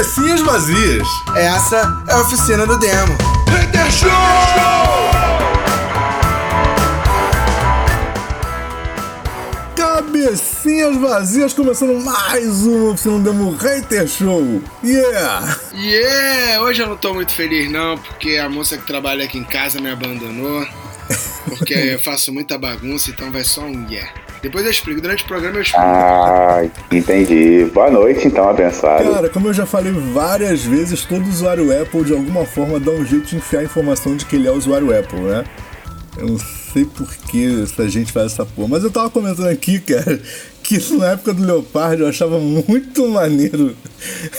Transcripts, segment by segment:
Cabecinhas vazias. Essa é a oficina do demo. Hater Show! Cabecinhas vazias, começando mais um oficina do demo Hater Show. Yeah! Yeah! Hoje eu não tô muito feliz não, porque a moça que trabalha aqui em casa me abandonou. Porque eu faço muita bagunça, então vai só um yeah. Depois eu explico, durante o programa eu explico. Ah, entendi. Boa noite, então, abençoado. Cara, como eu já falei várias vezes, todo usuário Apple de alguma forma dá um jeito de enfiar a informação de que ele é usuário Apple, né? Eu não sei por que essa gente faz essa porra, mas eu tava comentando aqui, cara, que na época do Leopard eu achava muito maneiro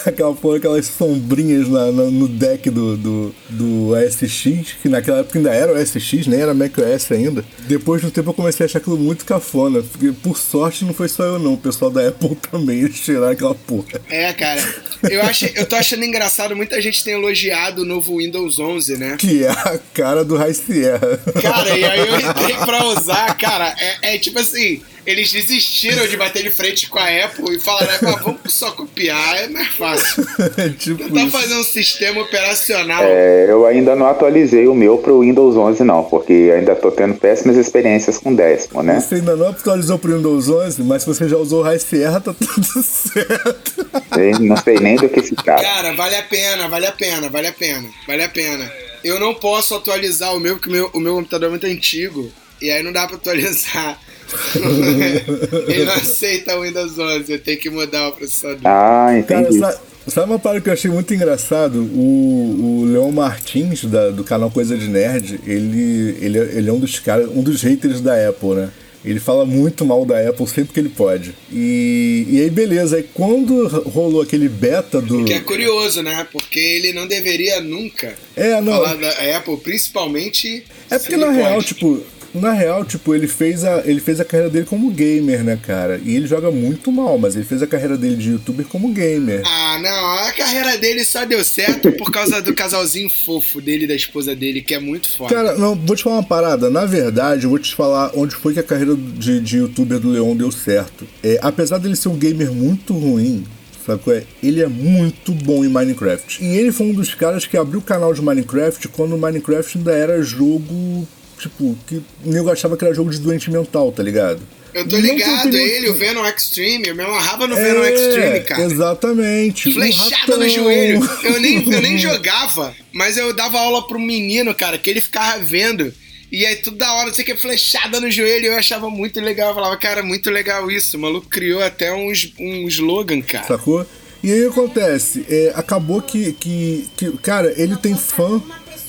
aquela porra, aquelas sombrinhas na, na, no deck do, do, do SX, que naquela época ainda era o SX, nem era macOS ainda. Depois de um tempo eu comecei a achar aquilo muito cafona, porque por sorte não foi só eu não, o pessoal da Apple também eles tiraram aquela porra. É, cara, eu, acho, eu tô achando engraçado, muita gente tem elogiado o novo Windows 11, né? Que é a cara do High Sierra. Cara, e aí eu entrei pra usar, cara, é, é tipo assim eles desistiram de bater de frente com a Apple e falaram, ah, vamos só copiar, é mais fácil. É tipo Tentar fazer um sistema operacional. É, eu ainda não atualizei o meu pro Windows 11 não, porque ainda tô tendo péssimas experiências com décimo, né? Você ainda não atualizou pro Windows 11, mas se você já usou o High Sierra, tá tudo certo. Eu não sei nem do que se trata. Cara, vale a pena, vale a pena, vale a pena, vale a pena. Eu não posso atualizar o meu, porque o meu, o meu computador é muito antigo. E aí não dá pra atualizar. Ele não aceita o Windows 11, eu tenho que mudar o processador. Ah, entendi. Cara, sabe, sabe uma parada que eu achei muito engraçado? O, o Leon Martins, da, do canal Coisa de Nerd, ele, ele, ele é um dos caras, um dos haters da Apple, né? Ele fala muito mal da Apple sempre que ele pode. E, e aí, beleza. Aí quando rolou aquele beta do. Que é curioso, né? Porque ele não deveria nunca é, não. falar da Apple, principalmente. É porque, na real, pode. tipo, na real, tipo, ele fez, a, ele fez a carreira dele como gamer, né, cara? E ele joga muito mal, mas ele fez a carreira dele de youtuber como gamer. Ah, não, a carreira dele só deu certo por causa do casalzinho fofo dele e da esposa dele, que é muito foda. Cara, não, vou te falar uma parada. Na verdade, eu vou te falar onde foi que a carreira de, de youtuber do Leon deu certo. É, apesar dele ser um gamer muito ruim, sabe qual é? Ele é muito bom em Minecraft. E ele foi um dos caras que abriu o canal de Minecraft quando o Minecraft ainda era jogo tipo, que o nego achava que era jogo de doente mental, tá ligado? Eu tô ligado, ele, o Venom Extreme, eu me amarrava no é, Venom Extreme, cara. Exatamente. Flechada no joelho. Eu nem, eu nem jogava, mas eu dava aula pro menino, cara, que ele ficava vendo. E aí toda hora, não sei o que, flechada no joelho, eu achava muito legal. Eu falava, cara, muito legal isso. O maluco criou até um, um slogan, cara. Sacou? E aí acontece, é, acabou que, que, que, cara, ele tem fã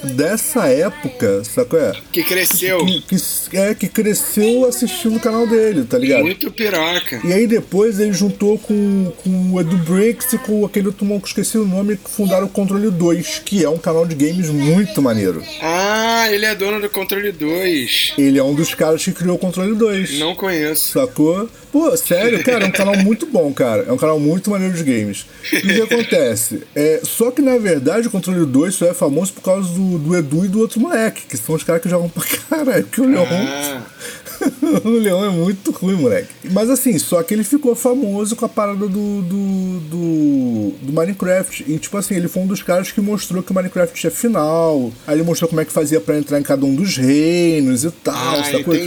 dessa época, sacou? É? Que cresceu. Que, que, é, que cresceu assistindo o canal dele, tá ligado? Muito piroca. E aí depois ele juntou com, com o Edu Bricks e com aquele outro maluco que esqueci o nome, que fundaram o Controle 2, que é um canal de games muito maneiro. Ah, ele é dono do Controle 2. Ele é um dos caras que criou o Controle 2. Não conheço. Sacou? Pô, sério, cara, é um canal muito bom, cara. É um canal muito maneiro de games. E o que acontece? É, só que na verdade o Controle 2 só é famoso por causa do do, Edu e do outro moleque, que são os caras que jogam pra caralho. Porque o Leon. Ah. o Leon é muito ruim, moleque. Mas assim, só que ele ficou famoso com a parada do, do, do, do Minecraft. E tipo assim, ele foi um dos caras que mostrou que o Minecraft tinha final. Aí ele mostrou como é que fazia para entrar em cada um dos reinos e tal. Ah,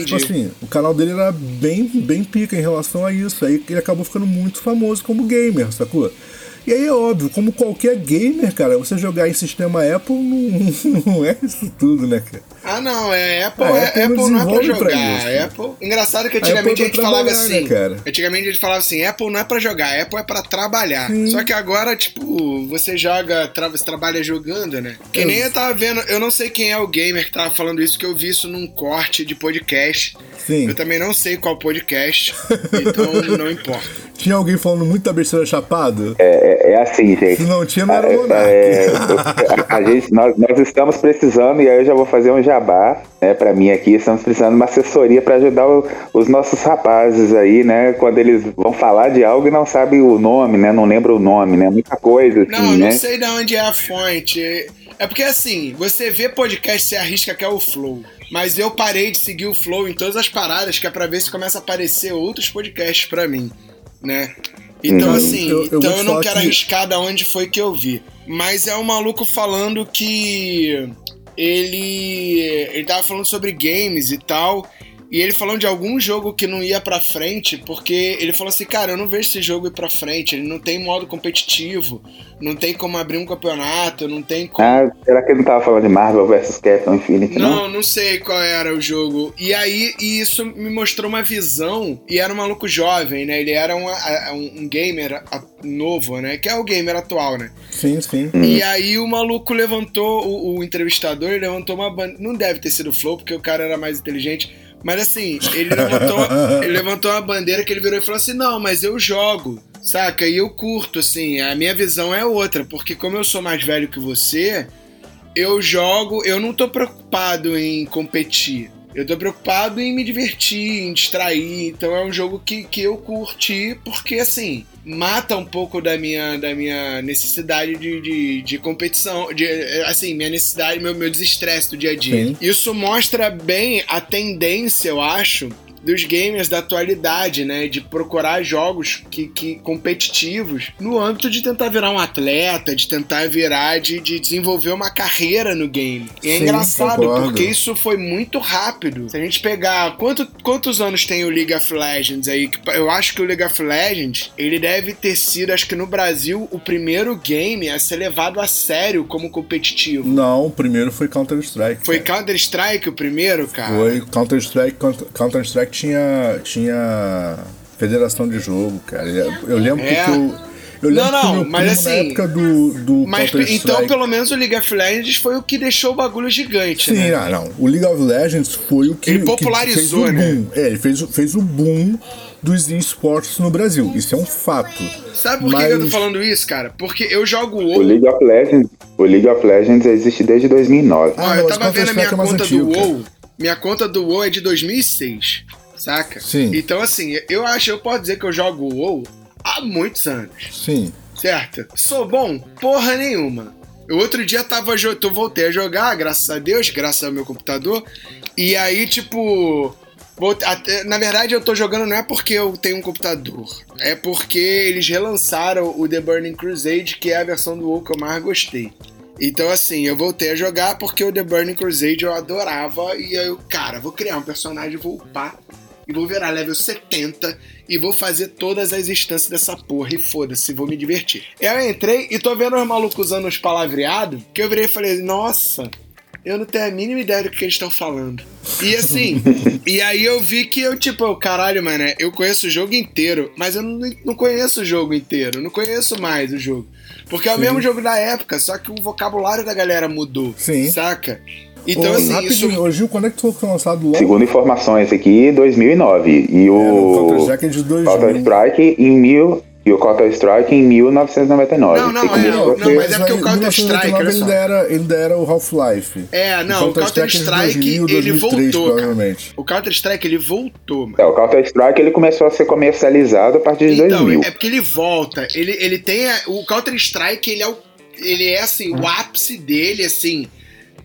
Tipo assim, o canal dele era bem, bem pica em relação a isso. Aí ele acabou ficando muito famoso como gamer, sacou? E aí é óbvio, como qualquer gamer, cara, você jogar em sistema Apple não, não é isso tudo, né, cara? Ah, não, é Apple, a é, Apple, Apple não é pra jogar. Pra Apple. Engraçado que antigamente a, a gente falava assim. Né, cara? Antigamente a gente falava assim, Apple não é pra jogar, Apple é pra trabalhar. Sim. Só que agora, tipo, você joga, tra você trabalha jogando, né? Que nem eu tava vendo, eu não sei quem é o gamer que tava falando isso, que eu vi isso num corte de podcast. Sim. Eu também não sei qual podcast, então não importa. Tinha alguém falando muito da besteira chapado? É, é, é assim, gente. Se não tinha, não era é, é, a, a gente, nós, nós, estamos precisando, e aí eu já vou fazer um jabá, né, pra mim aqui, estamos precisando de uma assessoria para ajudar o, os nossos rapazes aí, né, quando eles vão falar de algo e não sabem o nome, né, não lembram o nome, né, muita coisa assim, Não, né? não sei de onde é a fonte. É porque assim, você vê podcast, você arrisca que é o Flow. Mas eu parei de seguir o Flow em todas as paradas, que é pra ver se começa a aparecer outros podcasts pra mim né? Então, uhum. assim, eu, eu então eu não quero que... arriscar da onde foi que eu vi. Mas é um maluco falando que ele. Ele tava falando sobre games e tal. E ele falando de algum jogo que não ia pra frente, porque ele falou assim, cara, eu não vejo esse jogo ir pra frente, ele não tem modo competitivo, não tem como abrir um campeonato, não tem como... Ah, será que ele não tava falando de Marvel vs Capcom Infinity, não? Não, não sei qual era o jogo. E aí, e isso me mostrou uma visão, e era um maluco jovem, né, ele era um, um gamer novo, né, que é o gamer atual, né? Sim, sim. E aí o maluco levantou, o, o entrevistador, ele levantou uma... Não deve ter sido o Flow, porque o cara era mais inteligente, mas assim, ele levantou, ele levantou uma bandeira que ele virou e falou assim: não, mas eu jogo, saca? E eu curto, assim, a minha visão é outra, porque como eu sou mais velho que você, eu jogo, eu não tô preocupado em competir. Eu tô preocupado em me divertir, em distrair. Então é um jogo que, que eu curti, porque assim, mata um pouco da minha, da minha necessidade de, de, de competição, de, assim, minha necessidade, meu, meu desestresse do dia a dia. Sim. Isso mostra bem a tendência, eu acho, dos gamers da atualidade, né? De procurar jogos que, que competitivos no âmbito de tentar virar um atleta, de tentar virar, de, de desenvolver uma carreira no game. E é Sim, engraçado, concordo. porque isso foi muito rápido. Se a gente pegar. Quanto, quantos anos tem o League of Legends aí? Eu acho que o League of Legends ele deve ter sido, acho que no Brasil, o primeiro game a ser levado a sério como competitivo. Não, o primeiro foi Counter-Strike. Foi Counter-Strike o primeiro, cara? Foi Counter-Strike, Counter-Strike tinha, tinha federação de jogo, cara. Eu lembro é. que eu. Eu lembro não, não, que mas assim. Na época do, do mas então, pelo menos o League of Legends foi o que deixou o bagulho gigante. Sim, né? ah, não. O League of Legends foi o que. Ele popularizou, que fez o boom. né? É, ele fez, fez o boom dos esportes no Brasil. Isso é um fato. Sabe por mas... que eu tô falando isso, cara? Porque eu jogo o WoW. O League of Legends, o League of Legends existe desde 2009. Ah, ah eu tava vendo a minha é conta antigo, do WoW. Minha conta do WoW é de 2006 saca? Sim. Então, assim, eu acho, eu posso dizer que eu jogo WoW há muitos anos. Sim. Certo? Sou bom? Porra nenhuma. Eu outro dia tava, eu voltei a jogar, graças a Deus, graças ao meu computador. E aí, tipo, na verdade, eu tô jogando não é porque eu tenho um computador, é porque eles relançaram o The Burning Crusade, que é a versão do WoW que eu mais gostei. Então, assim, eu voltei a jogar porque o The Burning Crusade eu adorava. E aí eu, cara, vou criar um personagem, vou upar e vou virar level 70 e vou fazer todas as instâncias dessa porra e foda-se, vou me divertir. Eu entrei e tô vendo os malucos usando os palavreados que eu virei e falei, nossa, eu não tenho a mínima ideia do que eles estão falando. E assim, e aí eu vi que eu, tipo, caralho, mano, eu conheço o jogo inteiro, mas eu não, não conheço o jogo inteiro, não conheço mais o jogo. Porque é o Sim. mesmo jogo da época, só que o vocabulário da galera mudou, Sim. saca? Então, Ô, assim, rapidinho, isso... Gil, quando é que foi lançado logo? Segundo informações aqui, 2009. E o, é, o Counter-Strike é de 2000. Counter-Strike em mil... E o Counter-Strike em 1999. Não, não, é, não, não, mas é porque o Counter-Strike. Ainda era, ainda era o Half-Life. É, não, o Counter-Strike Counter ele voltou. Provavelmente. O Counter-Strike ele voltou, mano. É, o Counter-Strike ele começou a ser comercializado a partir de então, 2000. É porque ele volta. Ele, ele tem. A, o Counter-Strike ele é, o, ele é assim, o ápice dele, assim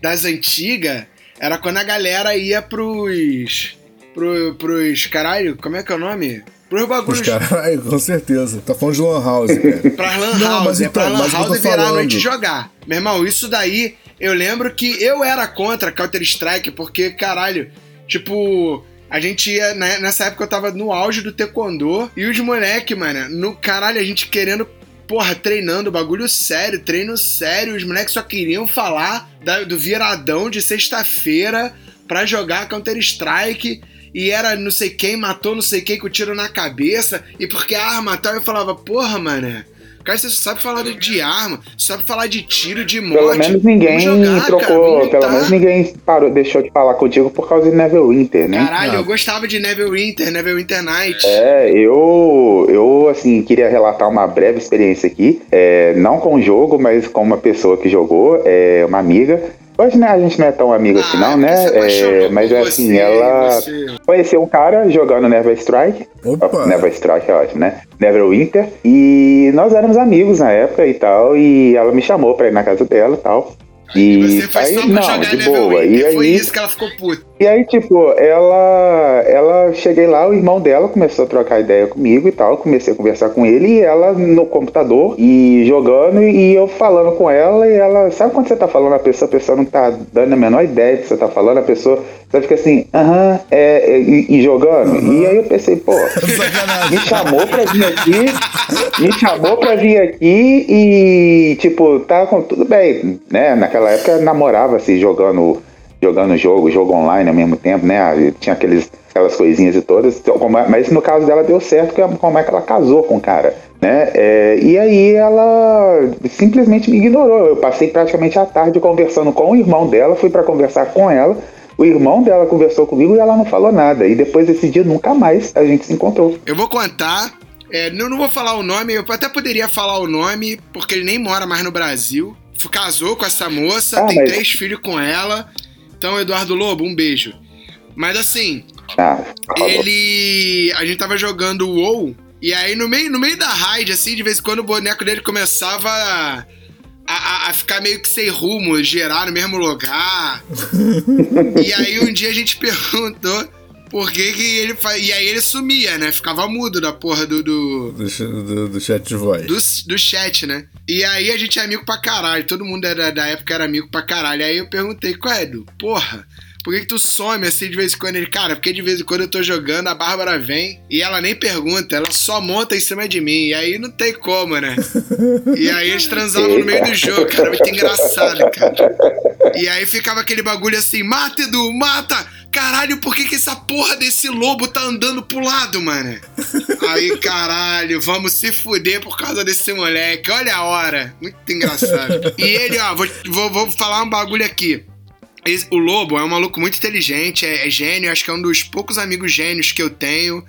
das antigas era quando a galera ia pros. Pro, pros. Caralho, como é que é o nome? Pros bagulhos. Caralho, com certeza. Tá falando de Lan House, cara. pra Lan House, Não, é então, pra Lan House virar a noite jogar. Meu irmão, isso daí. Eu lembro que eu era contra Counter-Strike, porque, caralho, tipo. A gente ia. Né, nessa época eu tava no auge do Taekwondo. E os moleque, mano, no caralho, a gente querendo porra, treinando, bagulho sério, treino sério. Os moleques só queriam falar da, do viradão de sexta-feira pra jogar Counter-Strike. E era não sei quem matou não sei quem com tiro na cabeça. E porque a arma tal, eu falava, porra, mano. Cara, você sabe falar de arma, sabe falar de tiro, de morte. Pelo menos ninguém jogar, trocou, cara, pelo menos ninguém parou, deixou de falar contigo por causa de Neville Winter, né? Caralho, eu gostava de Neville Winter, Neville Winter Night. É, eu, eu assim, queria relatar uma breve experiência aqui, é, não com o jogo, mas com uma pessoa que jogou, é, uma amiga. Hoje, né, a gente não é tão amigo assim, ah, assim, não, né? É, mas assim, você, ela você. conheceu um cara jogando Never Strike. Opa. Never Strike é ótimo, né? Never Winter. E nós éramos amigos na época e tal. E ela me chamou pra ir na casa dela e tal. E, e você foi aí, só pra não, jogar de boa. Winter, e aí, foi isso que ela ficou puta. E aí, tipo, ela, ela cheguei lá, o irmão dela começou a trocar ideia comigo e tal. Comecei a conversar com ele e ela no computador e jogando e eu falando com ela e ela, sabe quando você tá falando a pessoa, a pessoa não tá dando a menor ideia do que você tá falando, a pessoa você fica assim, aham, uh -huh, é, é, e, e, jogando. E aí eu pensei, pô, me chamou pra vir aqui, me chamou pra vir aqui e, tipo, tá com tudo bem, né? Naquela época namorava assim, jogando jogando jogo, jogo online ao mesmo tempo, né? Tinha aqueles, aquelas coisinhas e todas. Então, é, mas no caso dela deu certo, que é como é que ela casou com o cara, né? É, e aí ela simplesmente me ignorou. Eu passei praticamente a tarde conversando com o irmão dela, fui para conversar com ela. O irmão dela conversou comigo e ela não falou nada. E depois desse dia nunca mais a gente se encontrou. Eu vou contar. É, não, não vou falar o nome, eu até poderia falar o nome, porque ele nem mora mais no Brasil. Casou com essa moça, ah, tem mas... três filhos com ela. Então, Eduardo Lobo, um beijo. Mas assim, ah, ele. A gente tava jogando o WoW, e aí no meio, no meio da raid, assim, de vez em quando o boneco dele começava a, a, a ficar meio que sem rumo, girar no mesmo lugar. e aí um dia a gente perguntou por que, ele faz. E aí ele sumia, né? Ficava mudo da porra do. Do, do, do, do chat de voz. Do, do chat, né? E aí a gente é amigo pra caralho. Todo mundo era, da época era amigo pra caralho. Aí eu perguntei, qual é, Edu? Porra, por que, que tu some assim de vez em quando? Ele, cara, porque de vez em quando eu tô jogando, a Bárbara vem e ela nem pergunta, ela só monta em cima de mim. E aí não tem como, né? E aí eles transavam no meio do jogo, cara. Muito engraçado, cara. E aí ficava aquele bagulho assim: mata, Edu, mata! Caralho, por que, que essa porra desse lobo tá andando pro lado, mano? Aí, caralho, vamos se fuder por causa desse moleque. Olha a hora. Muito engraçado. E ele, ó, vou, vou, vou falar um bagulho aqui. O Lobo é um maluco muito inteligente, é, é, gênio, acho que é um dos poucos amigos gênios que eu tenho,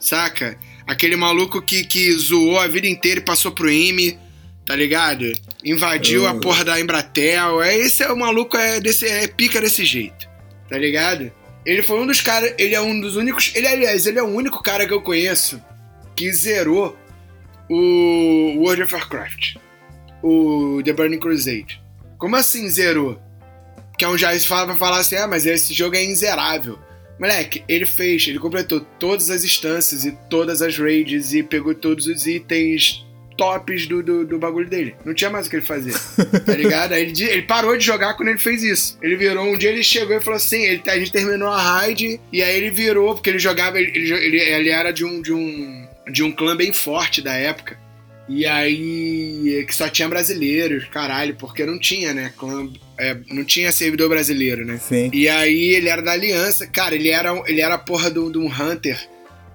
saca? Aquele maluco que, que zoou a vida inteira e passou pro IME, tá ligado? Invadiu a porra da Embratel. É, esse é o maluco, é, desse, é pica desse jeito, tá ligado? Ele foi um dos caras. Ele é um dos únicos. Ele, aliás, ele é o único cara que eu conheço que zerou o World of Warcraft. O The Burning Crusade. Como assim zerou? Que é um já fala pra falar assim: ah, mas esse jogo é inzerável. Moleque, ele fez, ele completou todas as instâncias e todas as raids e pegou todos os itens tops do, do, do, bagulho dele. Não tinha mais o que ele fazer. Tá ligado? Aí ele, ele parou de jogar quando ele fez isso. Ele virou, um dia ele chegou e falou assim: ele, a gente terminou a raid, e aí ele virou, porque ele jogava, ele, ele, ele era de um, de um. de um clã bem forte da época. E aí. que só tinha brasileiros, caralho, porque não tinha, né? Clã, é, não tinha servidor brasileiro, né? Sim. E aí ele era da aliança. Cara, ele era, ele era a porra de um Hunter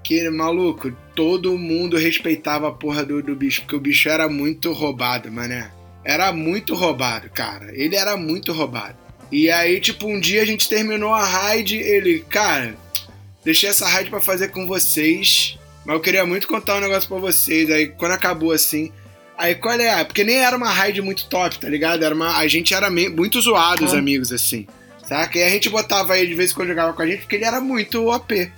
que, maluco, todo mundo respeitava a porra do, do bicho, porque o bicho era muito roubado, mané. Era muito roubado, cara. Ele era muito roubado. E aí, tipo, um dia a gente terminou a raid, ele, cara, deixei essa raid para fazer com vocês, mas eu queria muito contar um negócio para vocês. Aí, quando acabou assim, aí qual é? Porque nem era uma raid muito top, tá ligado? Era uma, a gente era meio, muito zoado, os amigos, assim, saca? E a gente botava ele de vez em quando jogava com a gente, porque ele era muito OP.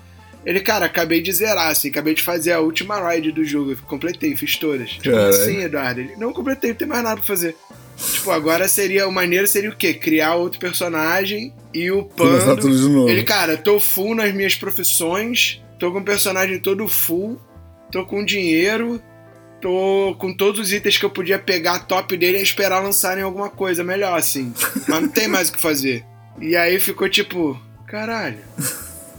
Ele, cara, acabei de zerar, assim, acabei de fazer a última ride do jogo. completei, fiz todas. Tipo assim, Eduardo? Ele, não completei, não tem mais nada pra fazer. Tipo, agora seria. O maneiro seria o quê? Criar outro personagem e o Pando. Ele, cara, tô full nas minhas profissões, tô com o personagem todo full, tô com dinheiro, tô com todos os itens que eu podia pegar top dele e esperar lançarem alguma coisa melhor, assim. Mas não tem mais o que fazer. E aí ficou tipo, caralho.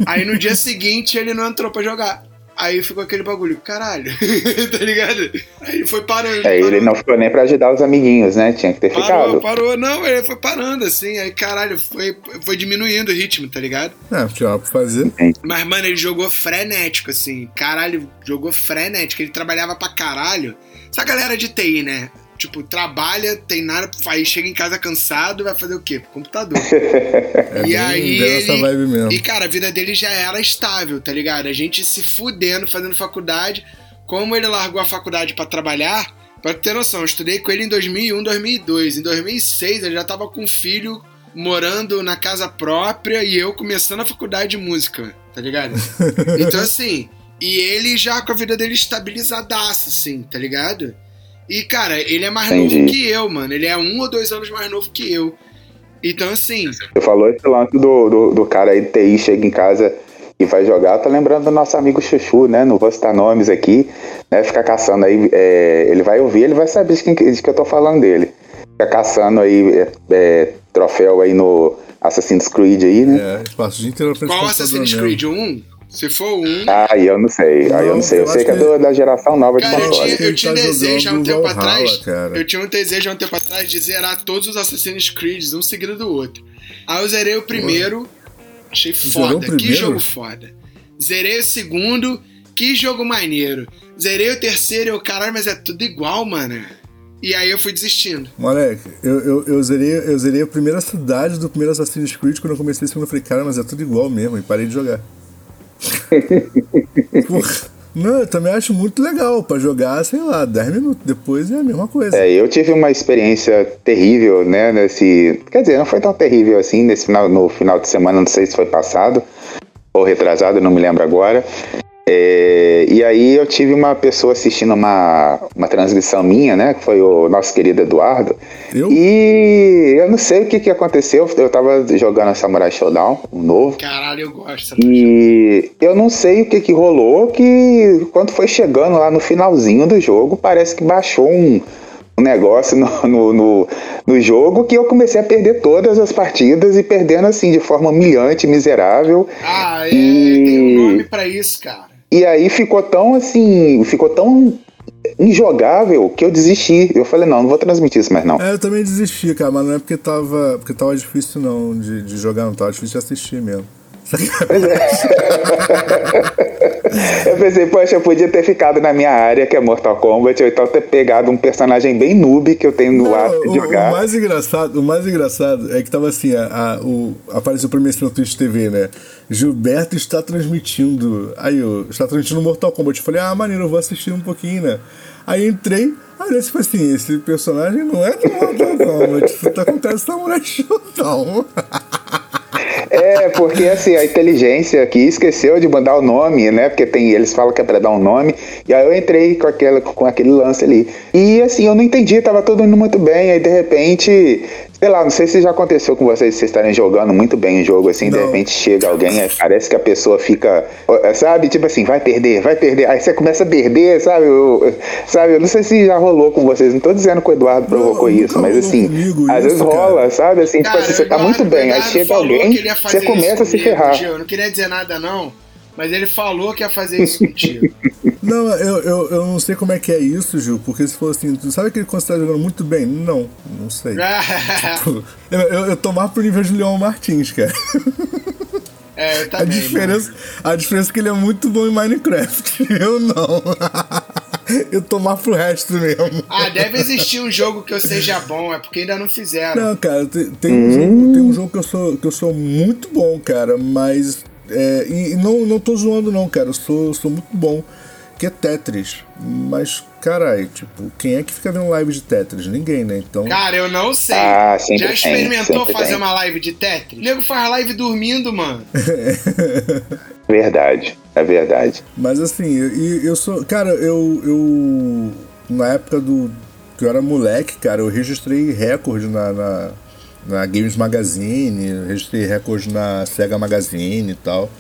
Aí no dia seguinte ele não entrou pra jogar. Aí ficou aquele bagulho, caralho, tá ligado? Aí ele foi parando. Aí parou. ele não ficou nem pra ajudar os amiguinhos, né? Tinha que ter parou, ficado. Parou, não, ele foi parando, assim. Aí, caralho, foi, foi diminuindo o ritmo, tá ligado? É, tinha pra fazer. Mas, mano, ele jogou frenético, assim. Caralho, jogou frenético. Ele trabalhava pra caralho. Essa galera de TI, né? Tipo, trabalha, tem nada fazer, chega em casa cansado, vai fazer o quê? Pro computador. é e aí. Ele, vibe mesmo. E, cara, a vida dele já era estável, tá ligado? A gente se fudendo, fazendo faculdade. Como ele largou a faculdade para trabalhar, pra ter noção, eu estudei com ele em 2001, 2002. Em 2006, ele já tava com um filho morando na casa própria e eu começando a faculdade de música, tá ligado? Então, assim. E ele já com a vida dele estabilizadaça, assim, tá ligado? E, cara, ele é mais Entendi. novo que eu, mano. Ele é um ou dois anos mais novo que eu. Então, assim. Você falou esse lance do, do, do cara aí de TI chega em casa e vai jogar, tô lembrando do nosso amigo Chuchu, né? Não vou citar nomes aqui, né? Ficar caçando aí, é, ele vai ouvir, ele vai saber de, quem, de que eu tô falando dele. Fica caçando aí é, é, troféu aí no Assassin's Creed aí, né? É, espaço de Qual Assassin's Creed? Um? Se for um. Ah, eu não sei. Não, eu não sei. Eu, eu sei que é do, da geração nova cara, de console. Eu tinha, eu tinha tá desejo há um tempo Valhalla, atrás. Cara. Eu tinha um desejo há um tempo atrás de zerar todos os Assassin's Creed, um seguido do outro. Aí eu zerei o primeiro. Achei foda. Que jogo foda. Zerei o segundo. Que jogo maneiro. Zerei o terceiro e eu, caralho, mas é tudo igual, mano. E aí eu fui desistindo. Moleque, eu, eu, eu, zerei, eu zerei a primeira cidade do primeiro Assassin's Creed quando eu comecei o segundo. Eu falei, cara, mas é tudo igual mesmo. E parei de jogar. Não, eu também acho muito legal para jogar, sei lá, 10 minutos depois é a mesma coisa. É, eu tive uma experiência terrível, né, nesse, quer dizer, não foi tão terrível assim nesse final, no final de semana, não sei se foi passado ou retrasado, não me lembro agora, é, e aí eu tive uma pessoa assistindo uma, uma transmissão minha, né? Que foi o nosso querido Eduardo. Eu? E eu não sei o que, que aconteceu. Eu tava jogando Samurai Showdown, um novo. Caralho, eu gosto. E eu não sei o que, que rolou, que quando foi chegando lá no finalzinho do jogo, parece que baixou um, um negócio no, no, no, no, jogo que eu comecei a perder todas as partidas e perdendo assim de forma humilhante, miserável. Ah, é, e... tem um nome pra isso, cara. E aí ficou tão assim, ficou tão injogável que eu desisti. Eu falei, não, não vou transmitir isso mais não. É, eu também desisti, cara, mas não é porque tava, porque tava difícil não de, de jogar, não tava difícil de assistir mesmo. Pois é. eu pensei, poxa, eu podia ter ficado na minha área, que é Mortal Kombat, ou então ter pegado um personagem bem noob que eu tenho no ato de jogar. O mais engraçado, o mais engraçado é que tava assim, a, a o, apareceu pra mim assim no Twitch TV, né? Gilberto está transmitindo. Aí eu, está transmitindo Mortal Kombat. Eu falei, ah, maneiro, eu vou assistir um pouquinho, né? Aí entrei, aí eu falei assim, esse personagem não é do Mortal Kombat, isso tá acontecendo Samurai Showdown. É, porque assim, a inteligência aqui esqueceu de mandar o nome, né? Porque tem, eles falam que é pra dar um nome. E aí eu entrei com, aquela, com aquele lance ali. E assim, eu não entendi, tava tudo indo muito bem. Aí de repente Sei lá, não sei se já aconteceu com vocês, vocês estarem jogando muito bem o jogo, assim, não. de repente chega alguém, parece que a pessoa fica, sabe, tipo assim, vai perder, vai perder, aí você começa a perder, sabe, eu, sabe, eu não sei se já rolou com vocês, não tô dizendo que o Eduardo provocou não, isso, mas assim, às vezes rola, sabe, assim, cara, tipo assim, você tá muito bem, aí chega alguém, você começa a se ferrar. Eu não queria dizer nada não, mas ele falou que ia fazer isso contigo. Não, eu, eu, eu não sei como é que é isso, Gil, porque se for assim, tu sabe que ele está jogando muito bem? Não, não sei. tipo, eu, eu, eu tomar pro nível de Leon Martins, cara. É, eu também, a diferença, a diferença é que ele é muito bom em Minecraft. Eu não. eu tomar pro resto mesmo. Ah, deve existir um jogo que eu seja bom, é porque ainda não fizeram. Não, cara, tem, tem hum. um, jogo, tem um jogo que eu, sou, que eu sou muito bom, cara, mas é, e, não, não tô zoando, não, cara. Eu sou, sou muito bom. Que é Tetris. Mas, caralho, tipo, quem é que fica vendo live de Tetris? Ninguém, né? Então. Cara, eu não sei. Ah, Já experimentou tem, fazer tem. uma live de Tetris? O nego faz live dormindo, mano. verdade, é verdade. Mas assim, eu, eu sou. Cara, eu. eu na época do. Que eu era moleque, cara, eu registrei recorde na, na na Games Magazine, registrei recorde na Sega Magazine e tal.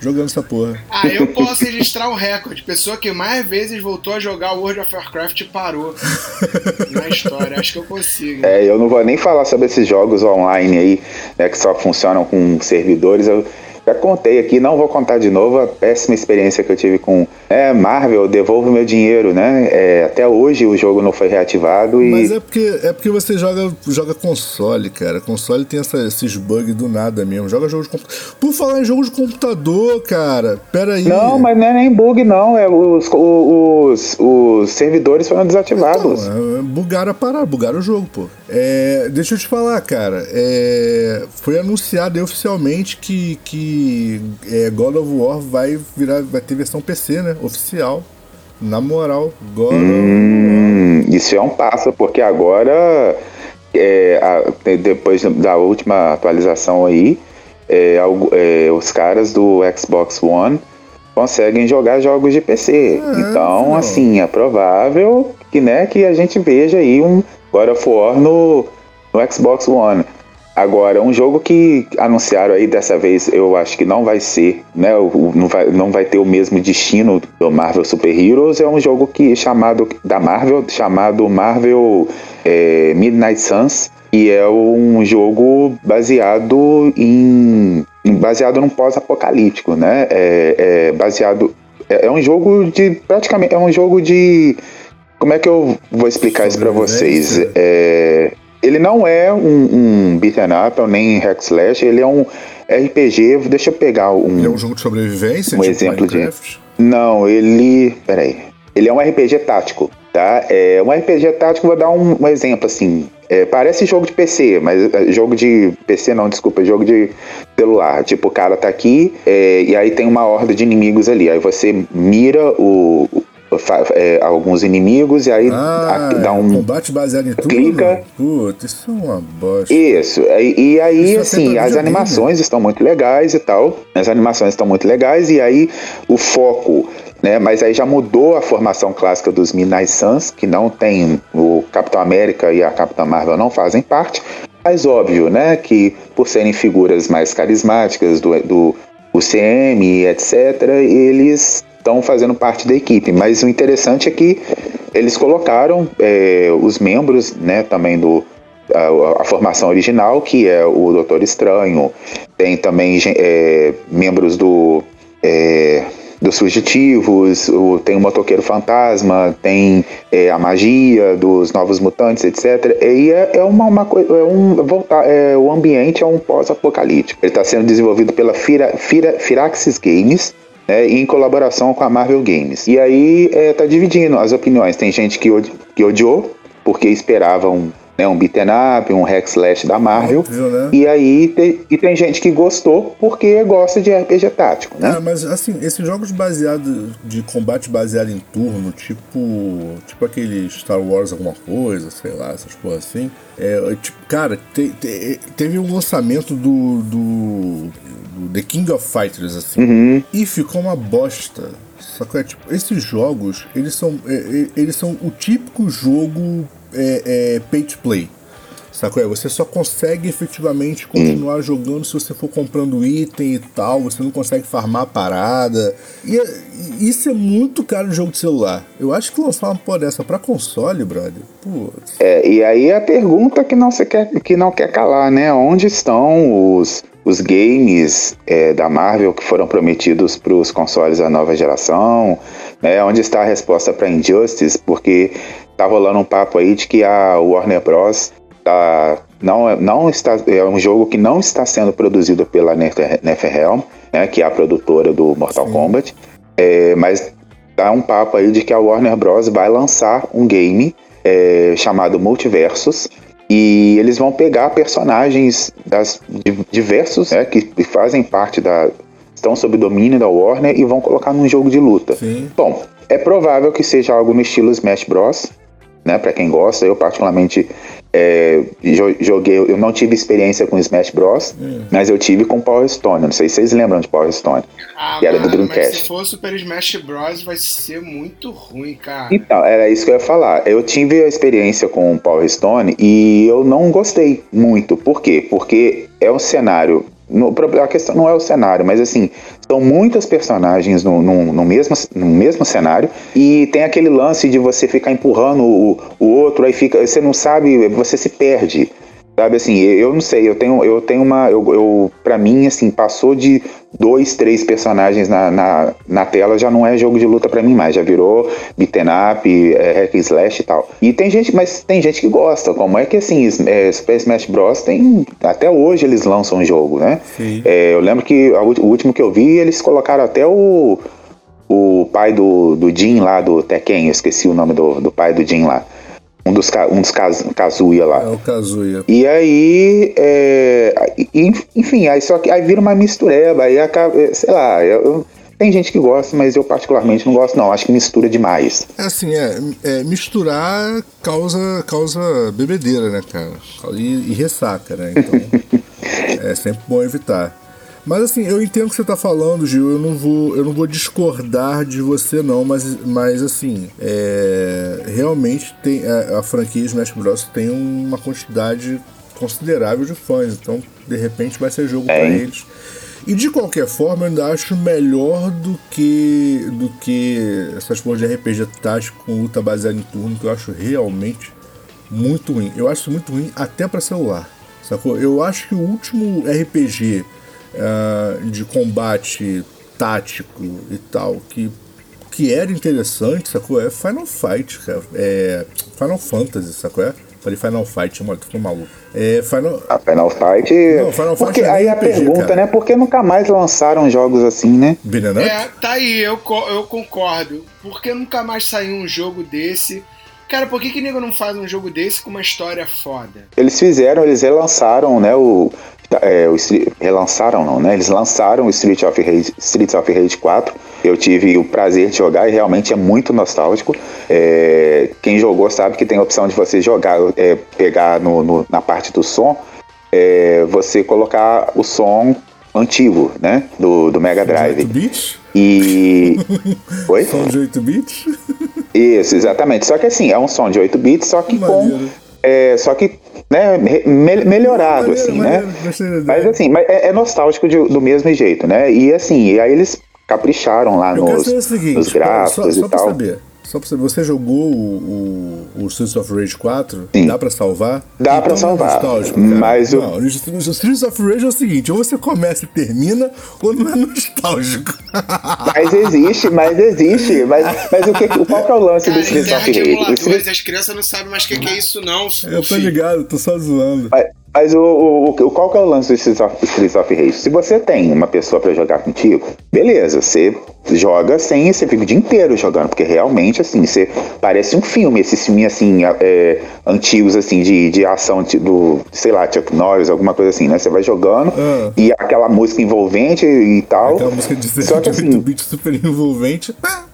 Jogando essa porra. Ah, eu posso registrar um recorde. Pessoa que mais vezes voltou a jogar World of Warcraft e parou na história. Acho que eu consigo. É, eu não vou nem falar sobre esses jogos online aí, né, que só funcionam com servidores. Eu já contei aqui, não vou contar de novo a péssima experiência que eu tive com é, Marvel, devolve meu dinheiro, né? É, até hoje o jogo não foi reativado e. Mas é porque, é porque você joga, joga console, cara. Console tem essa, esses bugs do nada mesmo. Joga jogos de computador. Por falar em jogos de computador, cara, pera aí. Não, mas não é nem bug, não. É os, os, os servidores foram desativados. Não, é, bugaram a parada, bugaram o jogo, pô. É, deixa eu te falar, cara. É, foi anunciado oficialmente que, que é, God of War vai virar, vai ter versão PC, né? Oficial. Na moral, God hum, of War. Isso é um passo, porque agora, é, a, depois da última atualização aí, é, é, os caras do Xbox One conseguem jogar jogos de PC. É, então, assim, é provável que, né, que a gente veja aí um God of War no, no Xbox One. Agora, um jogo que anunciaram aí dessa vez, eu acho que não vai ser, né? Não vai, não vai ter o mesmo destino do Marvel Super Heroes, é um jogo que chamado da Marvel, chamado Marvel é, Midnight Suns, e é um jogo baseado em baseado num pós-apocalíptico, né? É, é baseado é, é, um jogo de praticamente é um jogo de como é que eu vou explicar isso para vocês? É, ele não é um, um beat'em up nem hack slash, ele é um RPG. Deixa eu pegar um. Ele é um jogo de sobrevivência? Um tipo exemplo Minecraft? de. Não, ele. Peraí. Ele é um RPG tático, tá? É um RPG tático, vou dar um, um exemplo assim. É, parece jogo de PC, mas é, jogo de PC não, desculpa, jogo de celular. Tipo, o cara tá aqui é, e aí tem uma horda de inimigos ali. Aí você mira o, é, alguns inimigos e aí ah, dá um. Combate baseado em tudo? Clica. Putz, isso é uma bosta. Isso. E, e aí, isso assim, as animações estão muito legais e tal. As animações estão muito legais e aí o foco. Né, mas aí já mudou a formação clássica dos Midnight Suns, que não tem o Capitão América e a Capitã Marvel não fazem parte. Mas óbvio, né, que por serem figuras mais carismáticas do, do UCM, etc., eles estão fazendo parte da equipe. Mas o interessante é que eles colocaram é, os membros, né, também do a, a, formação original, que é o Doutor Estranho, tem também é, membros do é, dos fugitivos, o, tem o motoqueiro fantasma, tem é, a magia dos novos mutantes, etc. E é, é uma, uma coisa, é um voltar, é, o ambiente é um pós-apocalíptico. Ele está sendo desenvolvido pela Fira, Fira, Firaxis Games, né, em colaboração com a Marvel Games. E aí é, tá dividindo as opiniões. Tem gente que, que odiou, porque esperavam né, um beat'em up, um hack slash da Marvel. Óbvio, né? E aí te, e tem gente que gostou porque gosta de RPG tático, né? É, mas assim, esses jogos baseados de combate baseado em turno, tipo, tipo aquele Star Wars alguma coisa, sei lá, essas coisas assim. É, tipo, cara, te, te, teve um lançamento do, do, do, The King of Fighters assim, uhum. e ficou uma bosta. Só que é, tipo, esses jogos, eles são, é, é eles são o típico jogo é, é, pay to play. Sacou? É, você só consegue efetivamente continuar hum. jogando se você for comprando item e tal, você não consegue farmar a parada. E, é, e isso é muito caro no jogo de celular. Eu acho que lançar uma porra dessa pra console, brother. Putz. É, e aí a pergunta que não, você quer, que não quer calar, né? Onde estão os, os games é, da Marvel que foram prometidos para os consoles da nova geração? Né? Onde está a resposta para Injustice? Porque tá rolando um papo aí de que a Warner Bros. Tá, não, não está, é um jogo que não está sendo produzido pela NetherRealm, né, que é a produtora do Mortal Sim. Kombat, é, mas tá um papo aí de que a Warner Bros. vai lançar um game é, chamado Multiversus, e eles vão pegar personagens das diversos né, que fazem parte da estão sob domínio da Warner e vão colocar num jogo de luta. Sim. Bom, é provável que seja algo no estilo Smash Bros né? Para quem gosta, eu particularmente é, joguei, eu não tive experiência com Smash Bros, hum. mas eu tive com Power Stone. Não sei se vocês lembram de Power Stone, ah, que era do Dreamcast. Mas se for Super Smash Bros, vai ser muito ruim, cara. Então, era isso que eu ia falar. Eu tive a experiência com Power Stone e eu não gostei muito. Por quê? Porque é um cenário no, a questão não é o cenário, mas assim, são muitas personagens no, no, no, mesmo, no mesmo cenário e tem aquele lance de você ficar empurrando o, o outro, aí fica, você não sabe, você se perde. Sabe assim, eu não sei, eu tenho, eu tenho uma. Eu, eu, pra mim, assim, passou de dois, três personagens na, na, na tela, já não é jogo de luta para mim mais, já virou beaten up, é, hack slash e tal. E tem gente, mas tem gente que gosta, como é que assim, é, Super Smash Bros. tem. Até hoje eles lançam um jogo, né? É, eu lembro que o último que eu vi, eles colocaram até o. O pai do, do Jin lá do Tekken, eu esqueci o nome do, do pai do Jin lá. Um dos, um dos Kazuya lá. É o Kazuya. E aí, é, enfim, aí só que aí vira uma mistureba, aí acaba, é, sei lá, eu, tem gente que gosta, mas eu particularmente não gosto, não. Acho que mistura demais. É assim, é, é misturar causa, causa bebedeira, né, cara? E, e ressaca, né? Então é sempre bom evitar. Mas assim, eu entendo o que você tá falando, Gil. Eu não vou, eu não vou discordar de você, não, mas, mas assim, é, realmente tem, a, a franquia Smash Bros. tem uma quantidade considerável de fãs. Então, de repente, vai ser jogo é. para eles. E de qualquer forma, eu ainda acho melhor do que do que essas porras de RPG tático com luta baseada em turno, que eu acho realmente muito ruim. Eu acho muito ruim até para celular, sacou? Eu acho que o último RPG uh, ah, de combate tático e tal que que era interessante, sacou? É Final Fight, cara. É Final Fantasy, sacou? É? Falei Final Fight, mano, tu ficou maluco. É, Final... A Final Fight. Não, Final Fight porque, é aí RPG, a pergunta, cara. né? Por que nunca mais lançaram jogos assim, né? É, tá aí, eu, eu concordo. Por que nunca mais saiu um jogo desse? Cara, por que que nego não faz um jogo desse com uma história foda? Eles fizeram, eles relançaram, né, o é, o, relançaram não, né? Eles lançaram o Street of Rage, Streets of Rage 4. Eu tive o prazer de jogar e realmente é muito nostálgico. É, quem jogou sabe que tem a opção de você jogar, é, pegar no, no, na parte do som, é, você colocar o som antigo, né? Do, do Mega Drive. 8 bits? E. Oi? Som de 8 bits? Isso, exatamente. Só que assim, é um som de 8 bits, só que com. É, só que né, me, melhorado, assim, né? Mas assim, mas é, é nostálgico de, do mesmo jeito, né? E assim, e aí eles capricharam lá nos, seguinte, nos gráficos só, só e tal. Saber. Só pra saber, você jogou o, o, o Streets of Rage 4? Sim. Dá pra salvar? Dá então, pra salvar. Mas não, o... Streets of Rage é o seguinte: ou você começa e termina, ou não é nostálgico. Mas existe, mas existe. Mas, mas o que, qual que é o lance Cara, do Streets of Rage? Streets... As crianças não sabem mais o que, que, é isso, não. Eu tô ligado, tô só zoando. Mas, mas o, o, o, qual que é o lance do Streets of, Streets of Rage? Se você tem uma pessoa para jogar contigo, beleza, você joga sem e você fica o dia inteiro jogando, porque realmente, assim, você parece um filme, esses filmes, assim, é, antigos, assim, de, de ação do, sei lá, Chuck Norris, alguma coisa assim, né? Você vai jogando ah. e aquela música envolvente e tal. Aquela música de, só que, assim, beat super envolvente.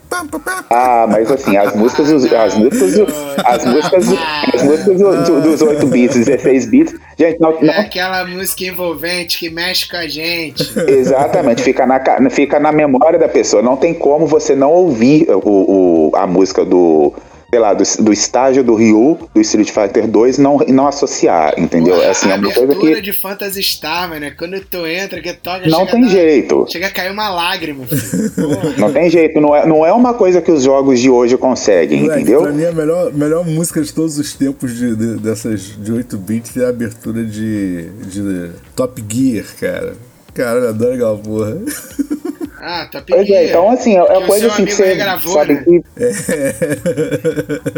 Ah, mas assim, as músicas, as músicas, as músicas, as músicas dos 8 bits, 16 bits, gente, não, não... É aquela música envolvente que mexe com a gente. Exatamente, fica na, fica na memória da pessoa. Não tem como você não ouvir o, o a música do sei lá, do, do estágio do Ryu, do Street Fighter 2, não, não associar, entendeu? Porra, assim, é uma coisa que. de Phantasy Star, mano, é quando tu entra, que toca. Não tem jeito. Chega a cair uma lágrima. não tem jeito, não é, não é uma coisa que os jogos de hoje conseguem, Moleque, entendeu? Pra mim, a melhor, melhor música de todos os tempos de, de dessas de 8 bits é a abertura de, de Top Gear, cara. Cara, eu adoro aquela porra. Ah, tá Pois é, então assim, é, é coisa assim que você gravou, sabe né? que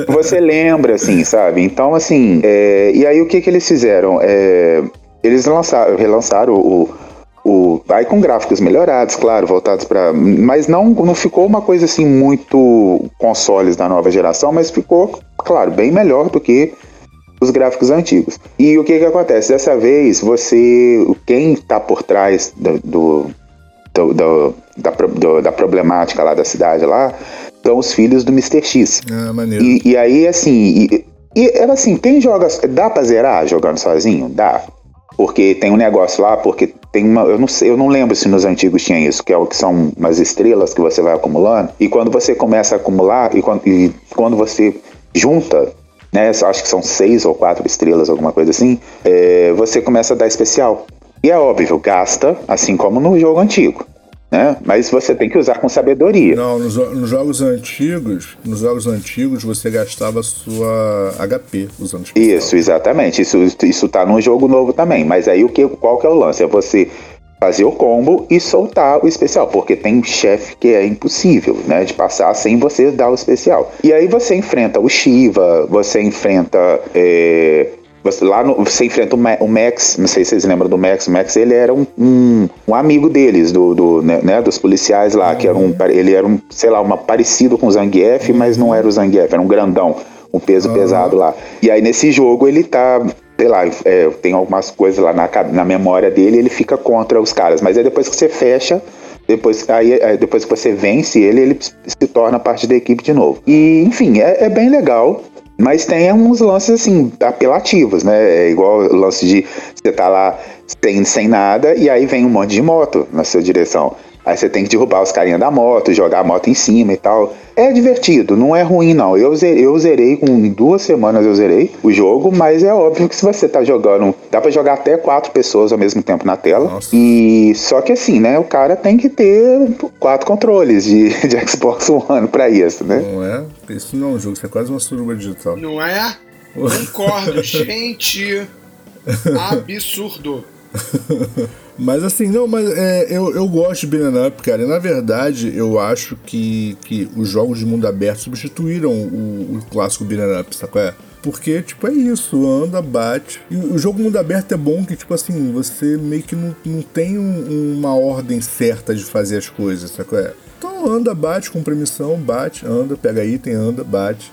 você lembra, assim, sabe? Então, assim, é, e aí o que que eles fizeram? É, eles lançaram, relançaram o, o, aí com gráficos melhorados, claro, voltados para, mas não não ficou uma coisa assim muito consoles da nova geração, mas ficou, claro, bem melhor do que os gráficos antigos. E o que que acontece? Dessa vez, você, quem está por trás do, do do, do, da, do, da problemática lá da cidade lá, são os filhos do Mr. X. Ah, maneiro. E, e aí, assim, e, e assim, tem jogos. Dá pra zerar jogando sozinho? Dá. Porque tem um negócio lá, porque tem uma. Eu não sei, eu não lembro se nos antigos tinha isso, que é o que são umas estrelas que você vai acumulando. E quando você começa a acumular, e quando, e quando você junta, né? Acho que são seis ou quatro estrelas, alguma coisa assim, é, você começa a dar especial. E é óbvio, gasta, assim como no jogo antigo. Né? Mas você tem que usar com sabedoria. Não, nos, nos, jogos antigos, nos jogos antigos você gastava sua HP usando especial. Isso, exatamente. Isso isso tá no jogo novo também. Mas aí o que qual que é o lance? É você fazer o combo e soltar o especial, porque tem chefe que é impossível, né, de passar sem você dar o especial. E aí você enfrenta o Shiva, você enfrenta é, Lá no, você enfrenta o Max, não sei se vocês lembram do Max. O Max ele era um, um, um amigo deles, do, do né, né dos policiais lá, uhum. que era um, ele era um, sei lá, uma parecido com o Zangief, mas não era o Zangief, era um grandão, um peso uhum. pesado lá. E aí nesse jogo ele tá sei lá, é, tem algumas coisas lá na, na memória dele, ele fica contra os caras. Mas aí depois que você fecha, depois, aí, depois que você vence ele, ele se torna parte da equipe de novo. E, enfim, é, é bem legal. Mas tem uns lances assim, apelativos, né? É igual o lance de você tá lá sem, sem nada e aí vem um monte de moto na sua direção. Aí você tem que derrubar os carinha da moto, jogar a moto em cima e tal. É divertido, não é ruim não. Eu zerei, eu zerei com em duas semanas eu zerei o jogo, mas é óbvio que se você tá jogando, dá para jogar até quatro pessoas ao mesmo tempo na tela. Nossa. E só que assim, né, o cara tem que ter quatro controles de, de Xbox One para isso, né? Não é? Isso não é um jogo, isso é quase uma suruba digital. Não é? Concordo, gente. Absurdo. mas assim, não, mas é, eu, eu gosto de Beat'em Up, cara. E na verdade, eu acho que, que os jogos de mundo aberto substituíram o, o clássico Beat'em Up, sabe qual é? Porque, tipo, é isso, anda, bate. E o jogo mundo aberto é bom que, tipo assim, você meio que não, não tem um, uma ordem certa de fazer as coisas, sabe qual é? Então anda, bate, com permissão, bate, anda, pega item, anda, bate.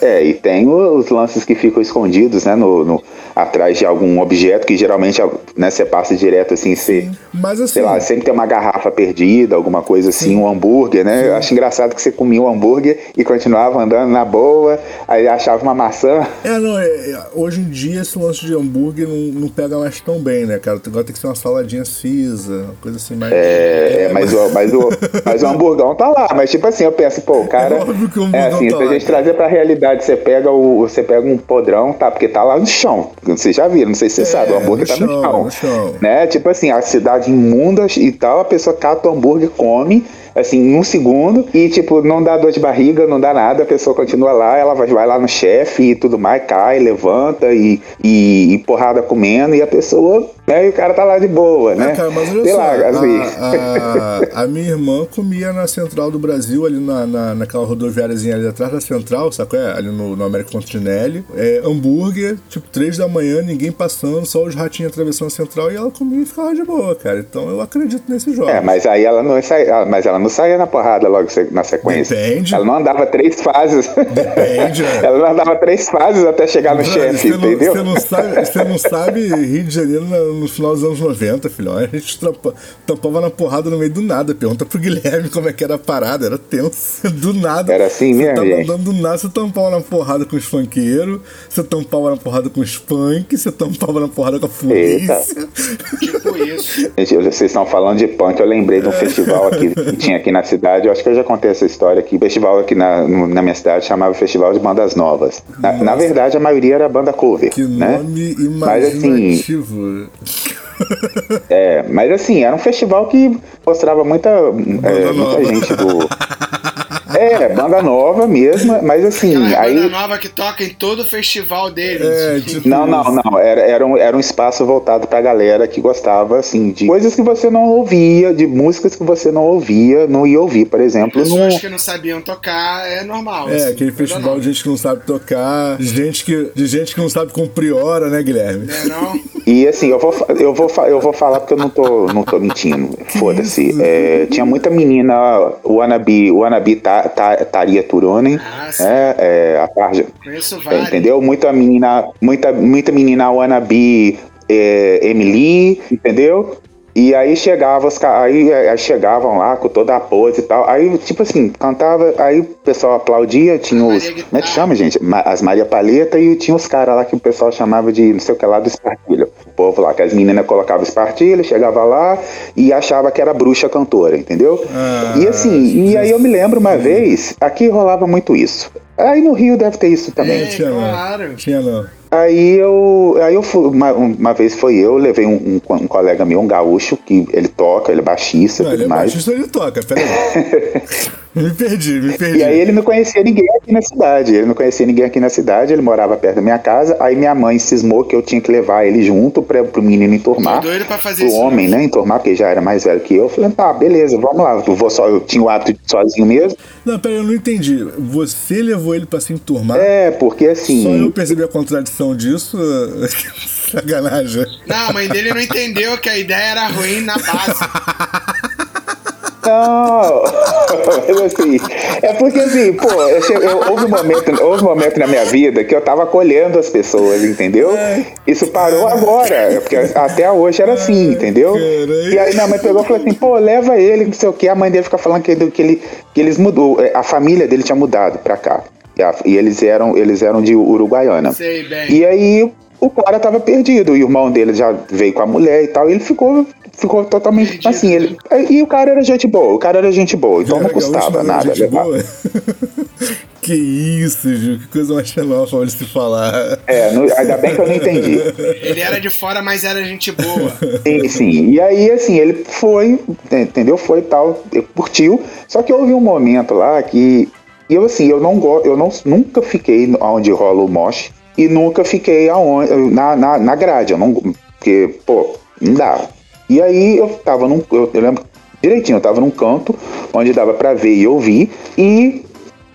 É, e tem os lances que ficam escondidos, né, no, no atrás de algum objeto que geralmente né, você passa direto assim, você, Mas assim, sei lá, sempre tem uma garrafa perdida, alguma coisa assim, sim. um hambúrguer, né? Sim. Eu acho engraçado que você comia um hambúrguer e continuava andando na boa, aí achava uma maçã. É, não, é, é hoje em dia esse lance de hambúrguer não, não pega mais tão bem, né, cara? Agora tem que ser uma saladinha uma coisa assim mais. É, é mas, o, mas, o, mas o hamburgão tá lá, mas tipo assim, eu penso, pô, o cara. É, óbvio que o é assim, tá se a gente trazer pra realidade, você pega o. Você pega um podrão, tá? Porque tá lá no chão. Vocês já viram, não sei se você é, sabe, o hambúrguer tá no chão, no chão. Né? Tipo assim, a cidade imunda e tal, a pessoa cata o hambúrguer, come assim, em um segundo, e tipo, não dá dor de barriga, não dá nada, a pessoa continua lá, ela vai, vai lá no chefe e tudo mais, cai, levanta e, e, e, porrada comendo, e a pessoa, né, e o cara tá lá de boa, né? É, cara, mas olha Sei só, lá, assim. a, a, a, minha irmã comia na central do Brasil, ali na, na, naquela rodoviáriazinha ali atrás da central, sabe é? Ali no, no América Continental, é, hambúrguer, tipo, três da manhã, ninguém passando, só os ratinhos atravessando a central, e ela comia e ficava de boa, cara. Então eu acredito nesse jogo. É, mas aí ela não sai, mas ela não saía na porrada logo na sequência. Depende. Ela não andava três fases. Depende. É. ela não andava três fases até chegar no chefe, entendeu? Você não, sabe, você não sabe Rio de Janeiro no final dos anos 90, filhão. A gente tampa, tampava na porrada no meio do nada. Pergunta pro Guilherme como é que era a parada. Era tenso. Do nada. Era assim mesmo, Você tava andando do nada, você tampava na porrada com os funkeiros, você tampava na porrada com os punk, você tampava na porrada com a polícia. Eita. Tipo isso. Gente, vocês estão falando de punk, eu lembrei de um festival aqui que tinha aqui na cidade, eu acho que eu já contei essa história aqui. O festival aqui na, na minha cidade chamava Festival de Bandas Novas. Na, na verdade, a maioria era banda cover. Que né? nome Mas, assim, é, mas assim, era um festival que mostrava muita, é, muita gente do. É, banda nova mesmo, mas assim. Aquela aí... banda nova que toca em todo festival deles. É, tipo não, não, não. Era, era, um, era um espaço voltado pra galera que gostava, assim, de coisas que você não ouvia, de músicas que você não ouvia, não ia ouvir, por exemplo. Pessoas no... que não sabiam tocar é normal. É, assim, aquele festival de gente que não sabe tocar, de gente que, de gente que não sabe cumprir hora, né, Guilherme? É, não? E assim, eu vou, eu vou, eu vou falar porque eu não tô, não tô mentindo. Foda-se. É, tinha muita menina, o Wannabe, o tá, tá, Taria Turunen. Ah, é, é, a tarja, é, entendeu? Muita menina, muita, muita menina wannabe é, Emily, entendeu? E aí chegava os aí, aí chegavam lá com toda a pose e tal. Aí, tipo assim, cantava, aí o pessoal aplaudia, tinha os. Como é que chama, gente? As Maria Paleta e tinha os caras lá que o pessoal chamava de não sei o que lá do espartilho. O povo lá, que as meninas colocavam espartilho, chegava lá e achava que era bruxa cantora, entendeu? Ah, e assim, e aí eu me lembro uma vez, aqui rolava muito isso. Aí no Rio deve ter isso também. É, tinha claro. Tinha não. Aí eu, aí eu fui, uma, uma vez foi eu, levei um, um, um, colega meu, um gaúcho, que ele toca, ele é baixista, Não, ele é mais. baixista, ele toca, peraí. me perdi, me perdi. E aí ele não conhecia ninguém aqui na cidade, ele não conhecia ninguém aqui na cidade, ele morava perto da minha casa, aí minha mãe cismou que eu tinha que levar ele junto pra, pro menino enturmar. Doido pra fazer pro isso, homem, né, enturmar, porque já era mais velho que eu. Eu falei, tá, beleza, vamos lá, eu vou só, eu tinha o hábito de ir sozinho mesmo. Não, peraí, eu não entendi. Você levou ele pra se enturmar? É, porque assim... Só eu percebi a contradição disso... Sacanagem. Não, a mãe dele não entendeu que a ideia era ruim na base. Não, assim, é porque assim, pô, eu, eu, houve, um momento, houve um momento na minha vida que eu tava acolhendo as pessoas, entendeu? Isso parou agora, porque até hoje era assim, entendeu? E aí minha mãe pegou e falou assim, pô, leva ele, não sei o que, a mãe dele fica falando que, que, ele, que eles mudou, a família dele tinha mudado pra cá. E eles eram, eles eram de Uruguaiana. Sei bem. E aí o cara tava perdido. O irmão dele já veio com a mulher e tal. E ele ficou ficou totalmente assim. Ele, e o cara era gente boa, o cara era gente boa, então não custava nada levar. Que isso, Ju, que coisa mais xenófoba de se falar. É, no, ainda bem que eu não entendi. Ele era de fora, mas era gente boa. Sim, sim. E aí, assim, ele foi, entendeu? Foi tal, curtiu. Só que houve um momento lá que eu, assim, eu não gosto, eu não, nunca fiquei onde rola o mosh e nunca fiquei aonde, na, na, na grade. Eu não, porque, pô, não dá. E aí eu tava num. Eu, eu lembro direitinho, eu tava num canto onde dava para ver e ouvir. E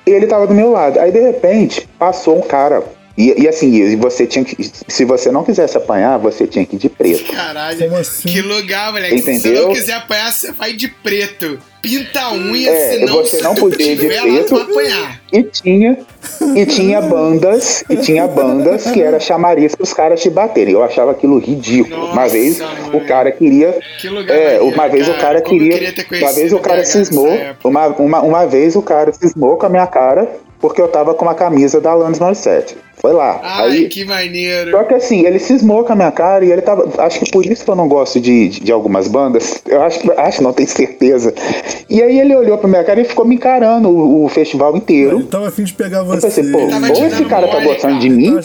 ele tava do meu lado. Aí de repente passou um cara. E, e assim, você tinha que. Se você não quisesse apanhar, você tinha que ir de preto. Caralho, assim? que lugar, moleque. Entendeu? Se você não quiser apanhar, você vai de preto pinta a unha, é, senão você não podia de preto. E tinha, e tinha bandas, e tinha bandas que era chamariz para os caras te baterem. Eu achava aquilo ridículo. Nossa, uma vez mano. o cara queria. Que é, uma vez cara, o cara queria. Uma vez o cara cismou. Uma, uma, uma vez o cara cismou com a minha cara porque eu tava com uma camisa da Alanis Morissette. Foi lá. Ai, Aí, que maneiro. Só que assim, ele cismou com a minha cara e ele tava. Acho que por isso que eu não gosto de, de, de algumas bandas. Eu acho que acho, não tenho certeza. E aí ele olhou pra minha cara e ficou me encarando o, o festival inteiro. Ele tava afim de pegar você. Eu pensei, pô, ou esse cara mole, tá gostando cara. de mim.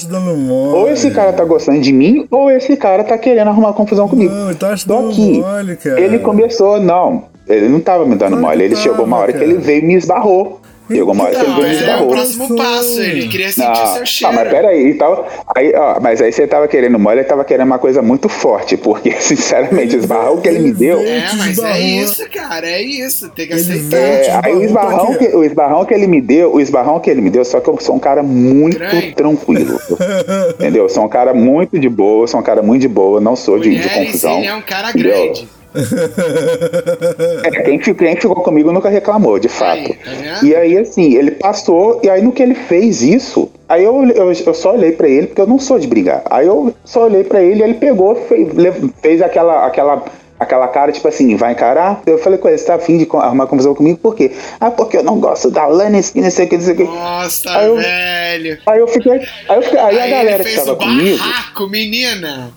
Ou esse cara tá gostando de mim, ou esse cara tá querendo arrumar confusão comigo. Não, ele tá te dando aqui, mole, cara. Ele começou, não. Ele não tava me dando mole. Ele tava, chegou uma hora cara. que ele veio e me esbarrou. Ele veio me esbarrou. É o próximo passo, ele queria sentir não, seu cheiro. Não, mas peraí, então, aí, ó, mas aí você tava querendo mole, ele tava querendo uma coisa muito forte, porque, sinceramente, o esbarrão que ele me deu. É, mas é isso, cara, é isso, tem que aceitar. É, aí o esbarrão, que, o esbarrão que ele me deu, o esbarrão que ele me deu, só que eu sou um cara muito tranquilo. entendeu? Eu sou um cara muito de boa, sou um cara muito de boa, não sou de, de confusão. Ele é um cara grande. É, quem, quem ficou comigo nunca reclamou, de fato. Aí, tá e aí, assim, ele passou, e aí no que ele fez isso, aí eu, eu, eu só olhei para ele, porque eu não sou de brigar. Aí eu só olhei para ele, ele pegou, fez, fez aquela, aquela aquela cara, tipo assim, vai encarar? Eu falei com ele, você tá afim de arrumar confusão comigo? Por quê? Ah, porque eu não gosto da Lannis, que não sei o que, não sei o que. Nossa, aí eu, velho. Aí eu fiquei. Aí, eu fiquei, aí, aí a galera que tava comigo. Barraco, menina!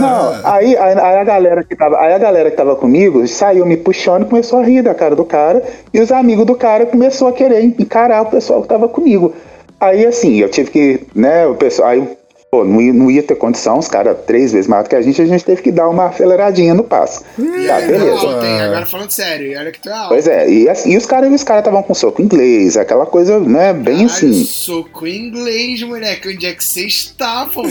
Não, aí, aí, aí, a galera que tava. Aí a galera que tava comigo saiu me puxando e começou a rir da cara do cara. E os amigos do cara começou a querer encarar o pessoal que tava comigo. Aí assim, eu tive que, né, o pessoal. Aí Pô, não ia, não ia ter condição, os caras três vezes mais do que a gente, a gente teve que dar uma aceleradinha no passo. E tá, beleza. Alto, Agora falando sério, olha que tu é alto. Pois é, e, assim, e os caras estavam com soco inglês, aquela coisa, né, bem Caralho, assim. Soco inglês, moleque, onde é que vocês estavam?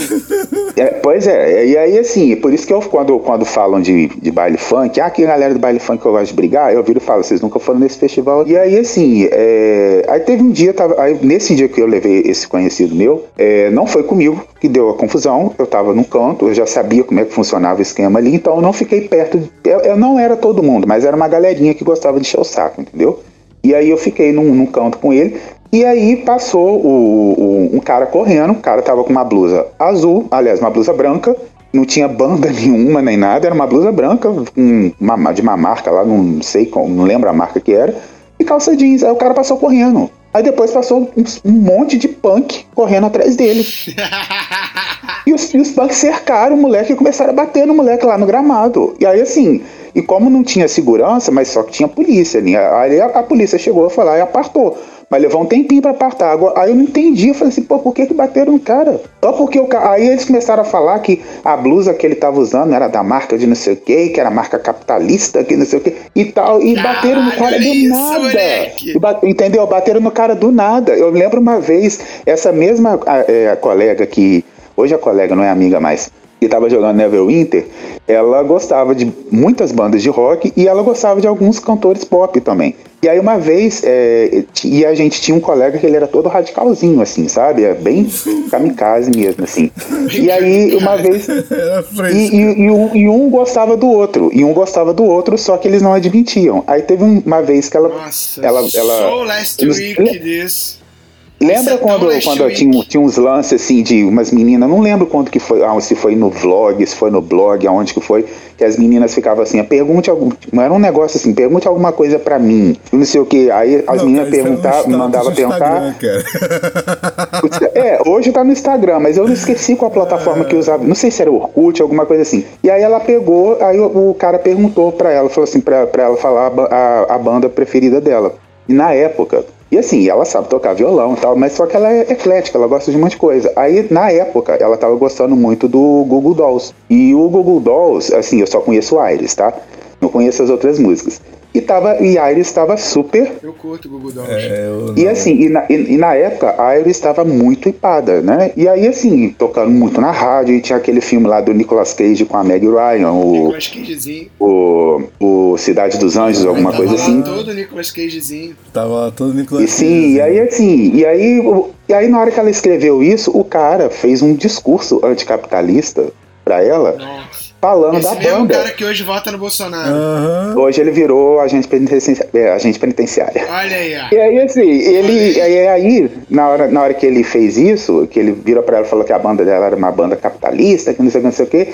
É, pois é, e aí assim, por isso que eu, quando, quando falam de, de baile funk, ah, que galera do baile funk que eu gosto de brigar, eu viro e falo, vocês nunca foram nesse festival. E aí assim, é, aí teve um dia, tava, aí, nesse dia que eu levei esse conhecido meu, é, não foi comigo, que deu a confusão. Eu estava no canto, eu já sabia como é que funcionava o esquema ali, então eu não fiquei perto. De, eu, eu, não era todo mundo, mas era uma galerinha que gostava de encher o saco, entendeu? E aí eu fiquei num, num canto com ele. E aí passou o, o, um cara correndo, o cara tava com uma blusa azul, aliás, uma blusa branca, não tinha banda nenhuma nem nada, era uma blusa branca, um, uma, de uma marca lá, não sei, não lembro a marca que era, e calça jeans. Aí o cara passou correndo. Aí depois passou um, um monte de punk correndo atrás dele. e, os, e os punks cercaram o moleque e começaram a bater no moleque lá no gramado. E aí assim, e como não tinha segurança, mas só que tinha polícia ali. Aí a, a polícia chegou a falar e apartou. Mas levou um tempinho pra apartar. Agora, aí eu não entendi. Eu falei assim, pô, por que, que bateram no cara? Só porque o cara. Aí eles começaram a falar que a blusa que ele tava usando era da marca de não sei o que, que era marca capitalista, que não sei o que, e tal. E bateram no cara do isso, nada. Bate, entendeu? Bateram no cara do nada. Eu lembro uma vez, essa mesma é, colega que. Hoje a colega não é amiga mais que estava jogando Neverwinter, ela gostava de muitas bandas de rock e ela gostava de alguns cantores pop também. E aí uma vez, é, e a gente tinha um colega que ele era todo radicalzinho, assim, sabe? É bem kamikaze mesmo, assim. E aí uma vez. E, e, e, um, e, um, gostava do outro. E um gostava do outro, só que eles não admitiam. Aí teve uma vez que ela. Nossa, ela, ela, so last week this. Lembra é quando, quando tinha, tinha uns lances assim de umas meninas, não lembro quando que foi, ah, se foi no vlog, se foi no blog, aonde que foi, que as meninas ficavam assim, pergunte algum, era um negócio assim, pergunte alguma coisa para mim, não sei o que, aí as não, meninas perguntavam, mandavam perguntar. é, hoje tá no Instagram, mas eu não esqueci qual a plataforma que usava. Não sei se era Orkut, alguma coisa assim. E aí ela pegou, aí o, o cara perguntou pra ela, falou assim, pra, pra ela falar a, a, a banda preferida dela. E na época, e assim, ela sabe tocar violão e tal, mas só que ela é eclética, ela gosta de um monte de coisa. Aí, na época, ela tava gostando muito do Google Dolls. E o Google Dolls, assim, eu só conheço o Iris, tá? Não conheço as outras músicas. E, tava, e Iris estava super. Eu curto o Google Dolls. É, e assim, e na, e, e na época a Iris estava muito hipada, né? E aí, assim, tocando muito na rádio, e tinha aquele filme lá do Nicolas Cage com a Meg Ryan, o. Nicolas Cagezinho. O, o Cidade dos Anjos, alguma coisa assim. Tava todo Nicolas Cagezinho. Tava todo Nicolas E sim, e aí assim, e aí, e aí na hora que ela escreveu isso, o cara fez um discurso anticapitalista para ela. Nossa falando Esse da mesmo banda. cara que hoje vota no Bolsonaro. Aham. Hoje ele virou agente penitenciário. É, agente penitenciário. Olha aí, ó. E aí, assim, ele. Aí, aí na, hora, na hora que ele fez isso, que ele virou pra ela e falou que a banda dela era uma banda capitalista, que não sei o que, não sei o que,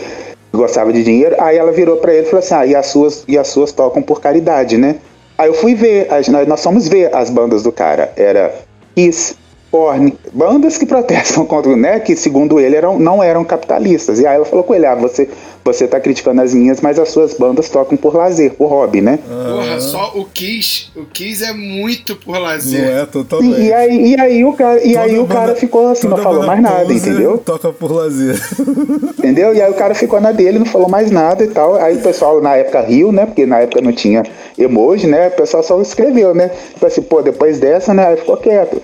gostava de dinheiro, aí ela virou pra ele e falou assim: ah, e as suas, e as suas tocam por caridade, né? Aí eu fui ver, nós, nós fomos ver as bandas do cara. Era Kiss, Korn, bandas que protestam contra, né? Que segundo ele eram, não eram capitalistas. E aí ela falou com ele: ah, você, você tá criticando as minhas, mas as suas bandas tocam por lazer, por hobby, né? Porra, só o Kiss. O Kiss é muito por Não lazer. é totalmente. E, e aí, e aí o cara, e aí o cara banda- ficou assim, não falou mais nada, entendeu? Toca por lazer. Entendeu? E aí o cara ficou na dele, não falou mais nada e tal. Aí o pessoal na época riu, né? Porque na época não tinha emoji, né? O pessoal só escreveu, né? Tipo assim, pô, depois dessa, né? Aí ficou quieto.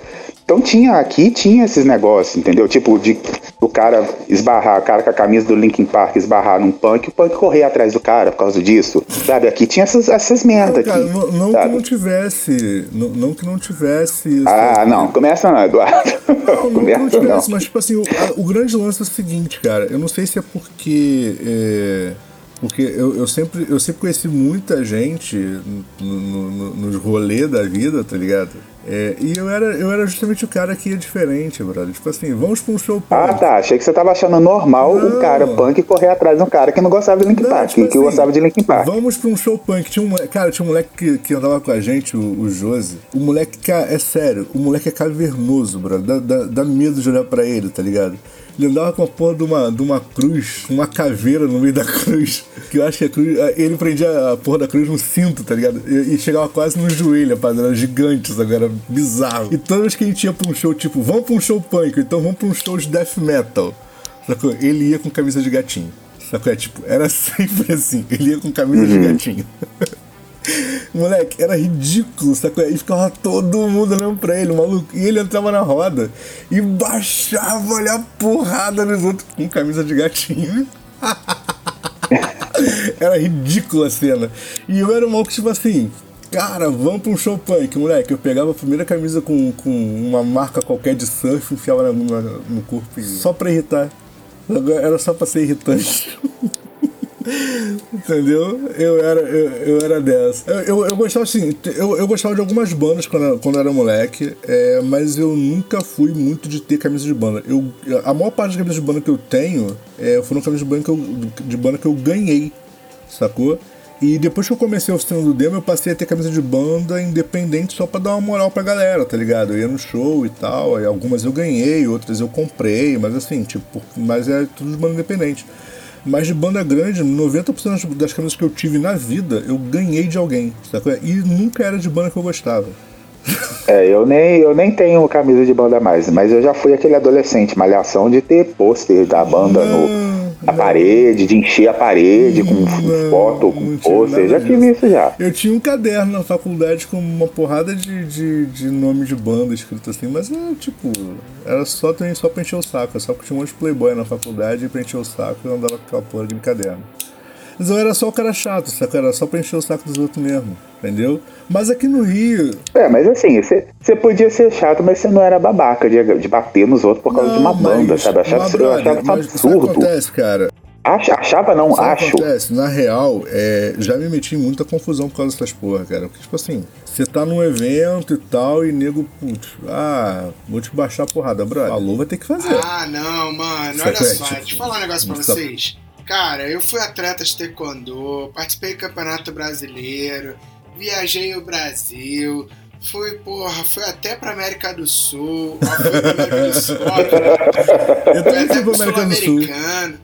Então tinha, aqui tinha esses negócios, entendeu? Tipo, de o cara esbarrar, o cara com a camisa do Linkin Park esbarrar num punk, o punk correr atrás do cara por causa disso. Sabe? Aqui tinha essas, essas merda Cara, aqui. não, não que não tivesse. Não, não que não tivesse. isso. Ah, não, começa não, Eduardo. Não, não que não começa não. tivesse, mas tipo assim, o, a- o grande lance é o seguinte, cara. Eu não sei se é porque. é, porque eu, eu, sempre, eu sempre conheci muita gente no, no, no- nos rolês da vida, tá ligado? É, e eu era, eu era justamente o cara que ia diferente, brother. Tipo assim, vamos pra um show Ah, punk. tá. Achei que você tava achando normal Não. cara punk correr atrás de um cara que não gostava de Linkin Não, Park, tipo que assim, gostava de Linkin Park. Vamos pra um show punk. Tinha um, cara, tinha um moleque que, que andava com a gente, o, o Josi. O moleque, é sério, o moleque é cavernoso, bro. Dá, dá, dá medo de olhar pra ele, tá ligado? Ele andava com a porra de uma, de uma cruz, uma caveira no meio da cruz. Que eu acho que a cruz. Ele prendia a porra da cruz no cinto, tá ligado? E, e chegava quase no joelho, rapaz. Era gigante, sabe? Bizarro. E toda vez que a gente ia pra um show, tipo, vamos pra um show punk, então vamos pra um show de death metal. Sacou? Ele ia com camisa de gatinho. Sacou? É tipo, era sempre assim. Ele ia com camisa de gatinho. Moleque, era ridículo, sacou? E ficava todo mundo olhando pra ele, maluco. E ele entrava na roda e baixava, olha a porrada nos outros com camisa de gatinho. era ridícula a cena. E eu era um maluco, tipo assim, cara, vamos pra um show punk, moleque. Eu pegava a primeira camisa com, com uma marca qualquer de surf, enfiava na- na- no corpo e- só pra irritar. Era só pra ser irritante. Entendeu? Eu era, eu, eu era dessa. Eu, eu, eu gostava assim, eu, eu gostava de algumas bandas quando, quando eu era moleque, é, mas eu nunca fui muito de ter camisa de banda. Eu, a maior parte das camisas de banda que eu tenho é, foram camisas de banda que eu, de banda que eu ganhei, sacou? E depois que eu comecei a oficina do demo, eu passei a ter camisa de banda independente só pra dar uma moral pra galera, tá ligado? Eu ia no show e tal, aí algumas eu ganhei, outras eu comprei, mas assim, tipo, mas é tudo de banda independente. Mas de banda grande, 90% das- das camisas que eu tive na vida, eu ganhei de alguém, sacou? E nunca era de banda que eu gostava. É, eu nem, eu nem tenho camisa de banda mais, mas eu já fui aquele adolescente, malhação, de ter pôster da banda no, na parede, de encher a parede com Não, foto, com pôster. Já tive isso já. Eu tinha um caderno na faculdade com uma porrada de, de, de nome de banda escrito assim, mas é tipo, era só, só pra encher o saco, só porque tinha um monte de playboy na faculdade e pra encher o saco eu andava com aquela porra de caderno. Mas eu era só o cara chato, saco? Era só pra encher o saco dos outros mesmo, entendeu? Mas aqui no Rio. É, mas assim, você podia ser chato, mas você não era babaca de, de bater nos outros por causa de uma não, banda, sabe? Achava, mas, eu achava mas sabe o que absurdo. acontece, cara? Acha- achava não, Sabe o que acho. acontece? Na real, é, já me meti em muita confusão por causa dessas porra, cara. Porque, tipo assim, você tá num evento e tal, e nego, putz, ah, vou te baixar a porrada, brother. Falou, vai ter que fazer. Ah, não, mano. Sabe Olha é? só, Tipo, deixa eu falar um negócio pra sabe- vocês. Cara, eu fui atleta de taekwondo, participei do Campeonato Brasileiro, viajei o Brasil, Fui, porra, fui até pra América do Sul. Fui pra América do Sul. Eu também fui pra América do Sul.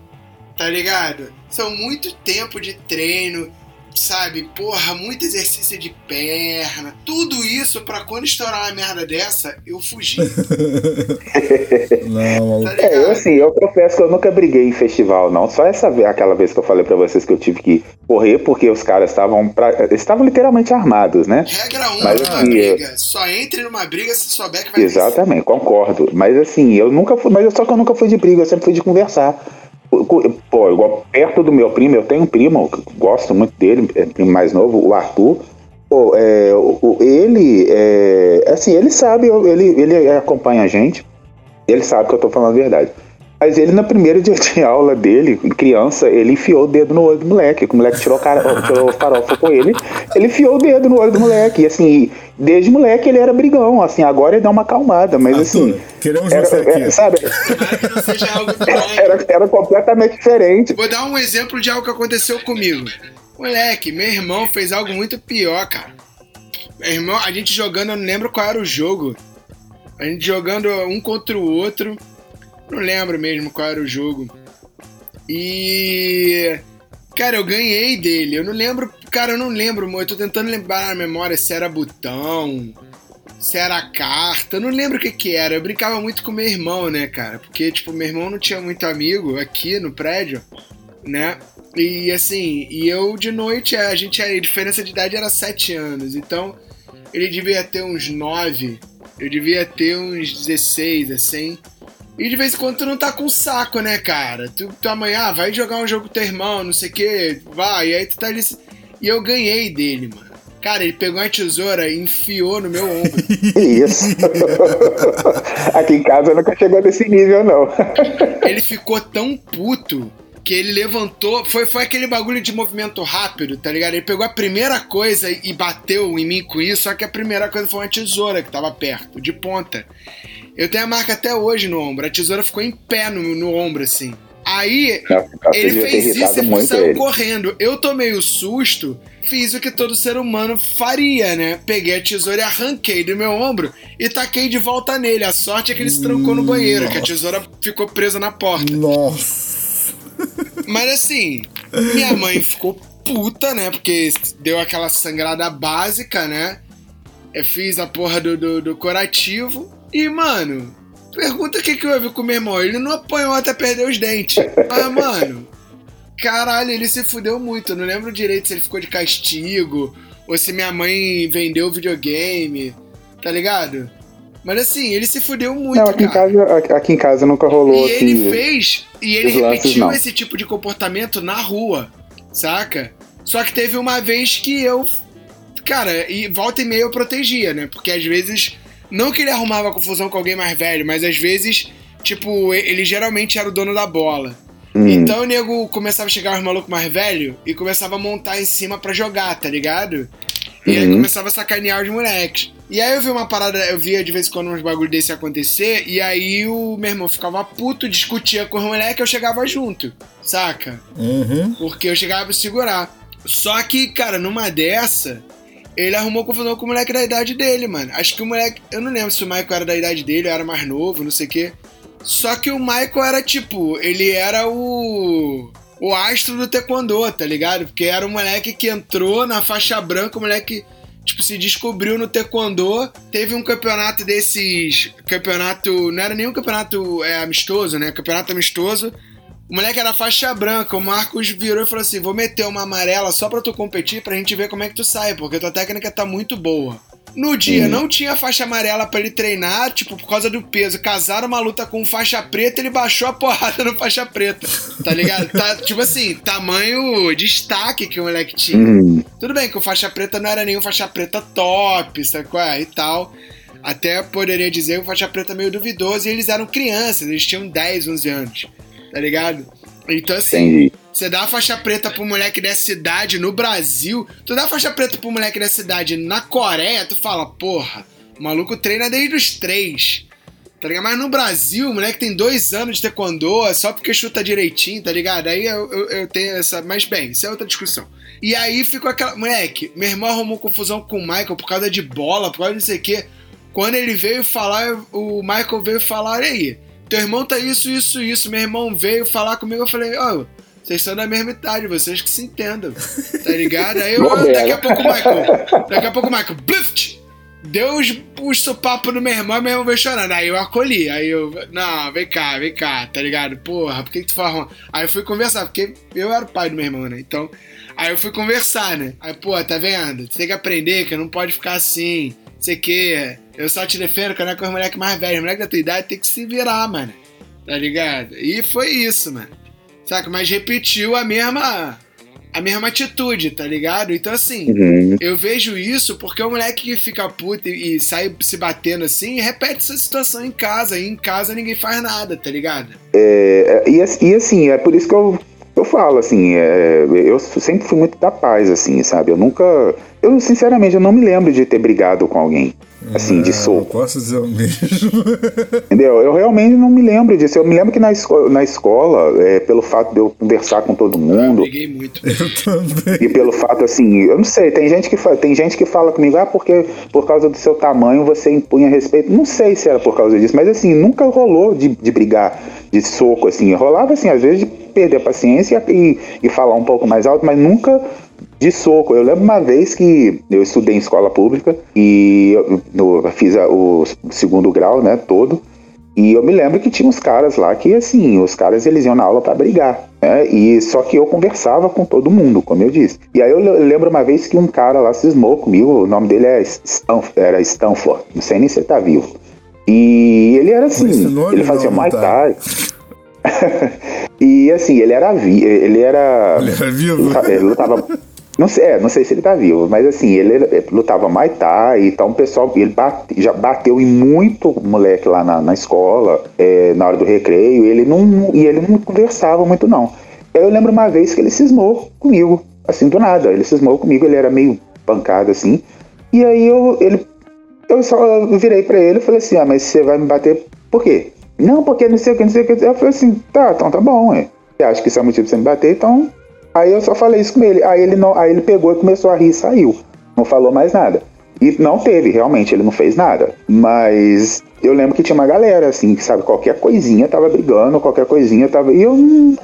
Tá ligado? São muito tempo de treino sabe? Porra, muito exercício de perna. Tudo isso pra quando estourar uma merda dessa, eu fugir. não, tá é, eu assim, eu confesso que eu nunca briguei em festival, não. Só essa aquela vez que eu falei pra vocês que eu tive que correr porque os caras estavam pra... estavam literalmente armados, né? Regra 1 Mas, assim, briga. Eu... Só entre numa briga se souber que vai Exatamente, vencer. concordo. Mas assim, eu nunca fui. Mas só que eu nunca fui de briga, eu sempre fui de conversar. Pô, igual perto do meu primo, eu tenho um primo, gosto muito dele, é primo mais novo, o Arthur. Pô, é, o, ele, é, assim, ele sabe, ele, ele acompanha a gente, ele sabe que eu tô falando a verdade. Mas ele, no primeiro dia de aula dele, criança, ele enfiou o dedo no olho do moleque. O moleque tirou, cara, tirou farofa com ele, ele enfiou o dedo no olho do moleque. E assim, desde moleque ele era brigão. Assim, agora ele dá uma acalmada, mas assim. Queremos era, você aqui. Era, sabe? era, era completamente diferente. Vou dar um exemplo de algo que aconteceu comigo. Moleque, meu irmão fez algo muito pior, cara. Meu irmão, a gente jogando, eu não lembro qual era o jogo. A gente jogando um contra o outro. Não lembro mesmo qual era o jogo. E. Cara, eu ganhei dele. Eu não lembro. Cara, eu não lembro, Eu tô tentando lembrar na memória se era botão, se era carta. Eu não lembro o que que era. Eu brincava muito com meu irmão, né, cara? Porque, tipo, meu irmão não tinha muito amigo aqui no prédio, né? E assim, e eu de noite, a gente, a diferença de idade era 7 anos. Então, ele devia ter uns 9. Eu devia ter uns 16, assim. E de vez em quando tu não tá com saco, né, cara? Tu, tu amanhã ah, vai jogar um jogo com teu irmão, não sei o quê, vai, e aí tu tá ali. E eu ganhei dele, mano. Cara, ele pegou uma tesoura e enfiou no meu ombro. Isso. Aqui em casa nunca chegou nesse nível, não. ele ficou tão puto que ele levantou. Foi, foi aquele bagulho de movimento rápido, tá ligado? Ele pegou a primeira coisa e bateu em mim com isso, só que a primeira coisa foi uma tesoura que tava perto, de ponta. Eu tenho a marca até hoje no ombro. A tesoura ficou em pé no, no ombro, assim. Aí, ele fez isso e saiu ele. correndo. Eu tomei o susto, fiz o que todo ser humano faria, né? Peguei a tesoura e arranquei do meu ombro e taquei de volta nele. A sorte é que ele se trancou no banheiro, que a tesoura ficou presa na porta. Nossa! Mas assim, minha mãe ficou puta, né? Porque deu aquela sangrada básica, né? Eu fiz a porra do, do, do curativo. E, mano, pergunta o que, que houve com o meu irmão. Ele não apanhou até perder os dentes. Mas, mano, caralho, ele se fudeu muito. Eu não lembro direito se ele ficou de castigo ou se minha mãe vendeu o videogame, tá ligado? Mas assim, ele se fudeu muito, não, aqui cara. Em casa, aqui em casa nunca rolou. E assim, ele fez, e ele repetiu esse tipo de comportamento na rua, saca? Só que teve uma vez que eu, cara, e volta e meia eu protegia, né? Porque às vezes não que ele arrumava confusão com alguém mais velho, mas às vezes, tipo, ele geralmente era o dono da bola. Hum. Então o nego começava a chegar os malucos mais velhos e começava a montar em cima para jogar, tá ligado? E uhum. aí começava a sacanear os moleques. E aí eu vi uma parada, eu via de vez em quando uns bagulho desse acontecer, e aí o meu irmão ficava puto, discutia com os moleques, eu chegava junto, saca? Uhum. Porque eu chegava pra segurar. Só que, cara, numa dessa, ele arrumou confusão com o moleque da idade dele, mano. Acho que o moleque. Eu não lembro se o Michael era da idade dele, era mais novo, não sei o quê. Só que o Michael era tipo. Ele era o. O astro do Taekwondo, tá ligado? Porque era um moleque que entrou na faixa branca, o moleque. Tipo, se descobriu no Taekwondo. Teve um campeonato desses. Campeonato. Não era nenhum campeonato é, amistoso, né? Campeonato amistoso o moleque era faixa branca, o Marcos virou e falou assim: vou meter uma amarela só pra tu competir pra gente ver como é que tu sai, porque tua técnica tá muito boa. No dia, hum. não tinha faixa amarela para ele treinar, tipo, por causa do peso. Casaram uma luta com faixa preta, ele baixou a porrada no faixa preta. Tá ligado? tá, tipo assim, tamanho destaque que o moleque tinha. Hum. Tudo bem que o faixa preta não era nenhum faixa preta top, sabe qual é? E tal. Até poderia dizer que o faixa preta meio duvidoso e eles eram crianças, eles tinham 10, 11 anos tá ligado? Então, assim, Entendi. você dá a faixa preta pro moleque dessa cidade no Brasil, tu dá a faixa preta pro moleque dessa cidade na Coreia, tu fala, porra, o maluco treina desde os três, Tá ligado? Mas no Brasil, o moleque tem dois anos de taekwondo, só porque chuta direitinho, tá ligado? Aí eu, eu, eu, tenho essa. Mas bem, isso é outra discussão. E aí ficou aquela. Moleque, meu irmão arrumou confusão com o Michael por causa de bola, por causa de não sei o quê. Quando ele veio falar, o Michael veio falar, olha aí, teu irmão tá isso, isso, isso. Meu irmão veio falar comigo, eu falei, ó, oh, vocês são da mesma idade, vocês que se entendam. Tá ligado? Aí eu, daqui a pouco o Michael. Daqui a pouco o Michael. Blift! Deu os, os sopapo no meu irmão, meu irmão veio chorando. Aí eu acolhi. Aí eu, não, vem cá, vem cá, tá ligado? Porra, por que, que tu fala? Aí eu fui conversar, porque eu era o pai do meu irmão, né? Então, aí eu fui conversar, né? Aí, pô, tá vendo? Você tem que aprender que não pode ficar assim, sei que. Eu só te defendo quando é com os moleques mais velhos. Os moleques da tua idade tem que se virar, mano. Tá ligado? E foi isso, mano. Saca? Mas repetiu a mesma a mesma atitude, tá ligado? Então, assim, uhum. eu vejo isso porque o moleque que fica puto e, e sai se batendo assim, repete essa situação em casa, e em casa ninguém faz nada, tá ligado? É, e, e assim, é por isso que eu, eu falo, assim, é, eu sempre fui muito da paz, assim, sabe? Eu nunca. Eu, sinceramente, eu não me lembro de ter brigado com alguém assim, de é, soco. posso dizer o mesmo. Entendeu? Eu realmente não me lembro disso. Eu me lembro que na, esco na escola, é, pelo fato de eu conversar com todo mundo. Eu briguei muito. Eu também. E pelo fato, assim, eu não sei, tem gente que, tem gente que fala comigo, ah, porque por causa do seu tamanho você impunha respeito. Não sei se era por causa disso, mas assim, nunca rolou de, de brigar de soco, assim. Rolava, assim, às vezes de perder a paciência e, e falar um pouco mais alto, mas nunca de soco. Eu lembro uma vez que eu estudei em escola pública e eu, fiz o segundo grau, né, todo. E eu me lembro que tinha uns caras lá que, assim, os caras eles iam na aula para brigar. Né? E só que eu conversava com todo mundo, como eu disse. E aí eu lembro uma vez que um cara lá cismou comigo, o nome dele é Stanf era Stanford, não sei nem se ele tá vivo. E ele era assim, ele fazia Muay tá. E assim, ele era vi ele era. Ele era vivo? Ele lutava. Não sei, é, não sei se ele tá vivo, mas assim, ele, ele lutava Muay Thai, então o pessoal, ele bate, já bateu em muito moleque lá na, na escola, é, na hora do recreio, ele não, e ele não conversava muito não. Eu lembro uma vez que ele cismou comigo, assim, do nada, ele cismou comigo, ele era meio pancado assim, e aí eu, ele, eu só virei para ele e falei assim, ah, mas você vai me bater por quê? Não, porque não sei o que, não sei o que. Eu falei assim, tá, então tá bom, é. Você acha que isso é motivo pra você me bater, então Aí eu só falei isso com ele. Aí ele, não, aí ele pegou e começou a rir e saiu. Não falou mais nada. E não teve, realmente, ele não fez nada. Mas eu lembro que tinha uma galera, assim, que sabe, qualquer coisinha tava brigando, qualquer coisinha tava. E eu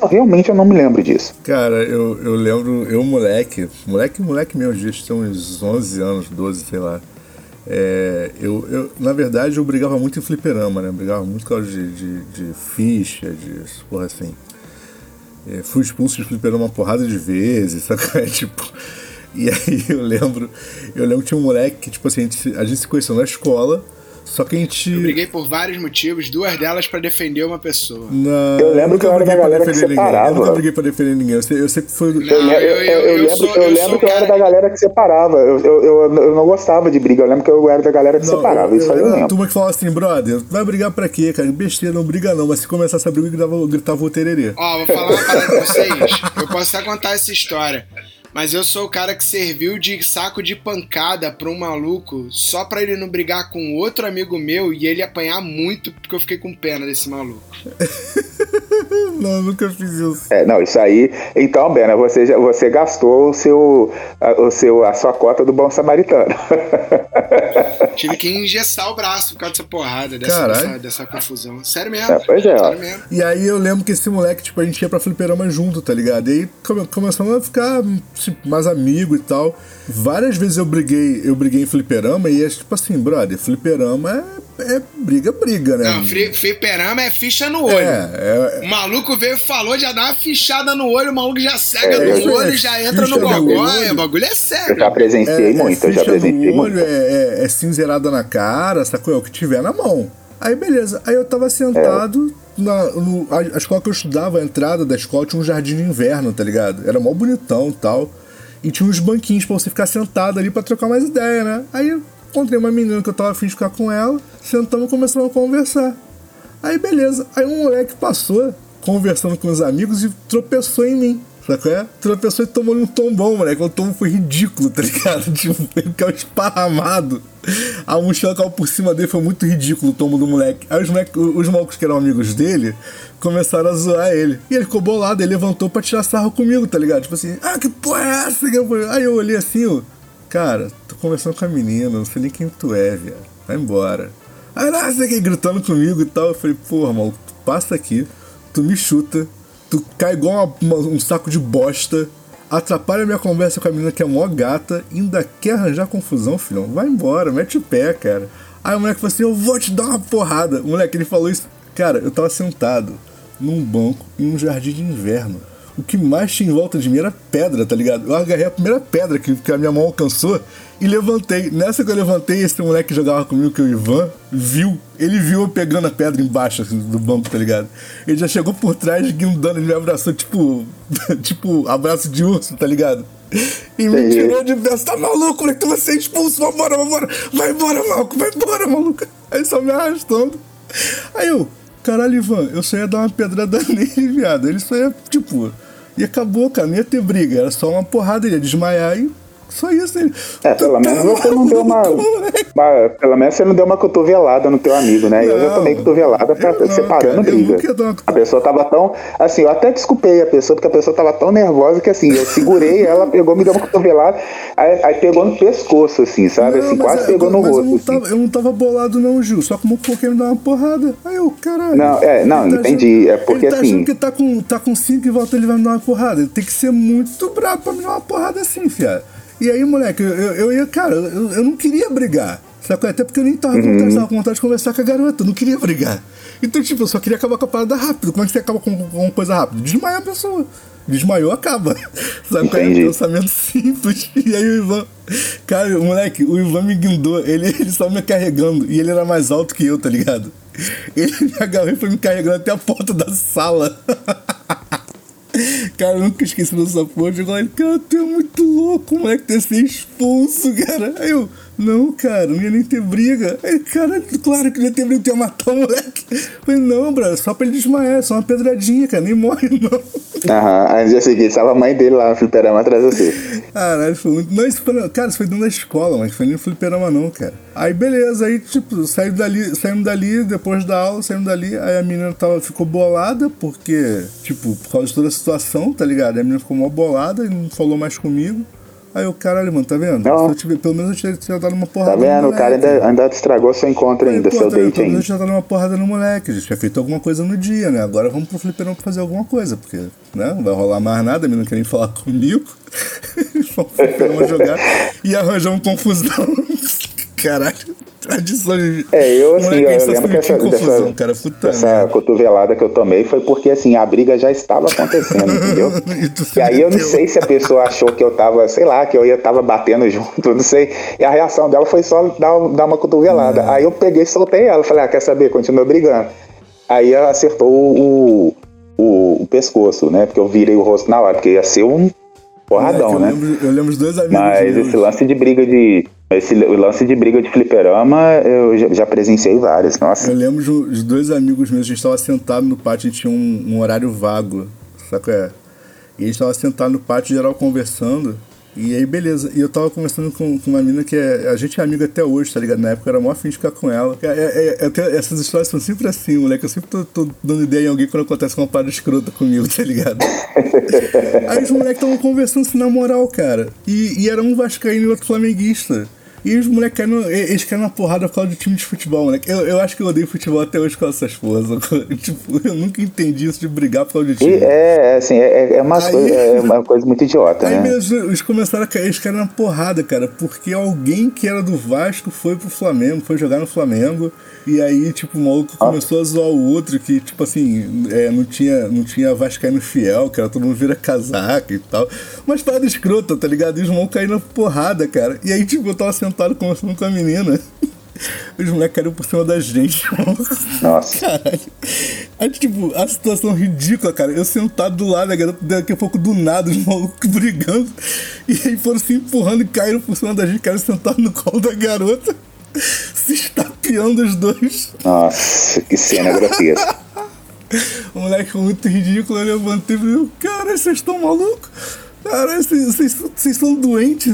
realmente eu não me lembro disso. Cara, eu, eu lembro, eu moleque, moleque, moleque mesmo, dias tinha uns 11 anos, 12, sei lá. É, eu, eu, na verdade, eu brigava muito em fliperama, né? Eu brigava muito por causa de, de, de ficha, de porra assim. É, fui expulso de fliperama uma porrada de vezes, sabe? É, tipo. E aí eu lembro, eu lembro que tinha um moleque que, tipo assim, a gente, a gente se conheceu na escola. Só que a gente. Eu briguei por vários motivos, duas delas para defender uma pessoa. Não, eu lembro que eu era da galera que separava. Eu nunca briguei pra defender ninguém. Eu, eu sempre fui. Não, eu, eu, eu, eu lembro, sou, eu lembro que eu era da galera que separava. Eu, eu, eu, eu, não gostava de briga. Eu lembro que eu era da galera que não, separava. Isso aí eu lembro. turma que falava assim, brother, vai brigar pra quê, cara? Besteira, não briga não. Mas se começasse a briga, eu gritava, gritava o tererê. Ó, vou falar uma parada pra vocês. Eu posso até contar essa história. Mas eu sou o cara que serviu de saco de pancada pra um maluco só pra ele não brigar com outro amigo meu e ele apanhar muito porque eu fiquei com pena desse maluco. não, nunca fiz isso. É, não, isso aí. Então, Bena, você, você gastou o seu, a, o seu, a sua cota do bom samaritano. Tive que engessar o braço por causa dessa porrada, dessa, dessa, dessa, confusão. Sério mesmo. É, pois é. Sério mesmo. E aí eu lembro que esse moleque, tipo, a gente ia pra fliperama junto, tá ligado? E aí come, começamos a ficar mais amigo e tal. Várias vezes eu briguei, eu briguei em fliperama e é tipo assim, brother, fliperama é, é briga, briga, né? Não, fliperama é ficha no olho. É, é, o maluco veio e falou, já dá uma fichada no olho, o maluco já cega é, no olho, já entra no gogó, o bagulho é cego. Eu já presenciei é, muito, eu já presenciei muito. É, é, cinzerada na cara, sacou? É o que tiver na mão. Aí beleza, aí eu tava sentado na no, a, a, escola que eu estudava, a entrada da escola tinha um jardim de inverno, tá ligado? Era mó bonitão e tal. E tinha uns banquinhos pra você ficar sentado ali pra trocar mais ideia, né? Aí eu encontrei uma menina que eu tava afim de ficar com ela, sentamos e começamos a conversar. Aí beleza, aí um moleque passou conversando com os amigos e tropeçou em mim. Sabe qual é? Tropeçou e tomou um tombão, moleque. O tombo foi ridículo, tá ligado? Tipo, ele ficava esparramado. A mochila caiu por cima dele, foi muito ridículo o tombo do moleque. Aí os, moleque, os malucos que eram amigos dele começaram a zoar ele. E ele ficou bolado, ele levantou pra tirar sarro comigo, tá ligado? Tipo assim, ah, que porra é essa? Aí eu olhei assim, ó, cara, tô conversando com a menina, não sei nem quem tu é, viado. Vai embora. Aí lá, você aqui gritando comigo e tal. Eu falei, porra, maluco, tu passa aqui, tu me chuta, tu cai igual uma, uma, um saco de bosta atrapalha minha conversa com a menina que é mó gata, ainda quer arranjar confusão, filhão. Vai embora, mete o pé, cara. Aí o moleque falou assim: Eu vou te dar uma porrada. O moleque, ele falou isso. Cara, eu tava sentado num banco em um jardim de inverno o que mais tinha em volta de mim era pedra, tá ligado? Eu agarrei a primeira pedra que, que a minha mão alcançou e levantei. Nessa que eu levantei, esse moleque que jogava comigo, que é o Ivan, viu. Ele viu eu pegando a pedra embaixo assim, do banco, tá ligado? Ele já chegou por trás, guindando, ele me abraçou, tipo, tipo, abraço de urso, tá ligado? E me tirou de braço, tá maluco, moleque, tu vai ser expulso, vai embora, vai embora, vai embora, maluco, vai embora, maluco. Aí só me arrastando. Aí eu, caralho, Ivan, eu só ia dar uma pedrada nele, viado. Ele só ia, tipo, e acabou, cara. Não ia ter briga. Era só uma porrada, ele ia desmaiar e só isso. Ele, é, pelo menos você não deu uma, uma, Pelo menos você não deu uma cotovelada no teu amigo, né? Não, eu já tomei cotovelada pra, não, separando cara, briga. A pessoa tava tão. Assim, eu até desculpei a pessoa, porque a pessoa tava tão nervosa que assim, eu segurei ela, pegou, me deu uma cotovelada, aí, aí pegou no pescoço, assim, sabe? Não, assim, quase é, pegou no rosto. Eu não, assim. tava, eu não tava bolado, não, Gil. Só como porque me dar uma porrada. Aí eu, caralho. Não, é, não, tá entendi. Achando, é porque ele tá assim. Que tá com, tá com cinco e volta ele vai me dar uma porrada. Ele tem que ser muito brabo pra me dar uma porrada assim, fiado. E aí, moleque, eu, eu ia, cara, eu, eu não queria brigar. Sabe? Até porque eu nem tava, uhum. vontade, tava com vontade de conversar com a garota, eu não queria brigar. Então, tipo, eu só queria acabar com a parada rápido. Como é que você acaba com, com uma coisa rápida? Desmaia a pessoa. Desmaiou, acaba. Sabe? Qual é um pensamento simples. E aí o Ivan. Cara, o moleque, o Ivan me guindou. Ele, ele só me carregando. E ele era mais alto que eu, tá ligado? Ele me agarrou e foi me carregando até a porta da sala. Cara, eu nunca esqueci dessa porra. Chegou lá, cara, tu é muito louco, moleque, ter ser expulso, cara. Aí eu, não, cara, não ia nem ter briga. Aí, cara, claro que não ia ter briga, tu ia matar o moleque. Eu falei, não, bro, só pra ele desmaiar, só uma pedradinha, cara, nem morre, não. Aham, aí no dia seguinte estava a mãe dele lá no fliperama atrás de você. Caralho, foi muito. Não, isso foi, cara, isso foi dentro da escola, mas foi nem no fliperama, não, cara. Aí beleza, aí tipo, saímos dali, saímos dali, depois da aula, saímos dali, aí a menina tava, ficou bolada, porque, tipo, por causa de toda a situação, tá ligado? Aí a menina ficou mó bolada e não falou mais comigo. Aí o caralho, mano, tá vendo? Não. Pelo menos eu tinha dado uma porrada. Tá vendo? O cara ainda, ainda estragou seu encontro aí, ainda, pô, seu tá date Pelo menos eu tinha dado uma porrada no moleque. A gente tinha feito alguma coisa no dia, né? Agora vamos pro fliperão pra fazer alguma coisa, porque, né? Não vai rolar mais nada, a não quer nem falar comigo. vamos pro fliperão jogar e arranjar uma confusão. caralho tradição. É, eu assim, eu, eu lembro que essa, confusão, dessa, cara, essa cotovelada que eu tomei foi porque assim, a briga já estava acontecendo, entendeu? e, e aí eu não sei se a pessoa achou que eu tava, sei lá, que eu ia tava batendo junto, não sei. E a reação dela foi só dar, dar uma cotovelada. Aí eu peguei e soltei ela, falei, ah, quer saber? Continua brigando. Aí ela acertou o, o, o pescoço, né? Porque eu virei o rosto na hora, porque ia ser um porradão, é, né? Eu lembro, eu lembro os dois amigos. Mas esse lance de briga de esse o lance de briga de fliperama eu já, já presenciei várias, nossa. Eu lembro de dois amigos meus, a gente estava sentado no pátio, a gente tinha um, um horário vago, sabe é? E a gente estava sentado no pátio geral conversando, e aí beleza. E eu tava conversando com, com uma menina que é, a gente é amigo até hoje, tá ligado? Na época era mó afim de ficar com ela. É, é, é, essas histórias são sempre assim, moleque. Eu sempre tô, tô, dando ideia em alguém quando acontece uma parada escrota comigo, tá ligado? aí os moleques estavam conversando assim na moral, cara. E, e era um vascaíno e outro flamenguista. E os moleques querem, eles querem uma porrada por causa do time de futebol, moleque. Eu, eu acho que eu odeio futebol até hoje com essas porras. tipo, eu nunca entendi isso de brigar por causa do time. E é, assim, é, é, uma, aí, coisa, é uma coisa muito idiota, aí né? Mesmo, eles começaram a eles querem uma porrada, cara, porque alguém que era do Vasco foi pro Flamengo, foi jogar no Flamengo. E aí, tipo, o maluco ah. começou a zoar o outro que, tipo assim, é, não tinha, não tinha Vascaíno fiel, cara, todo mundo vira casaca e tal. Mas parada escrota, tá ligado? E os malucos caíram na porrada, cara. E aí, tipo, eu tava sentado conversando com a menina. Os moleques caíram por cima da gente. Nossa. Caralho. Aí, tipo, a situação ridícula, cara. Eu sentado do lado da garota, daqui a pouco do nada, os malucos brigando. E aí foram se empurrando e caíram por cima da gente, cara, sentado no colo da garota. Se estapeando os dois. Nossa, que cena grotesca. o moleque foi muito ridículo. Eu levantei e falei, cara, vocês estão malucos? Cara, vocês são doentes,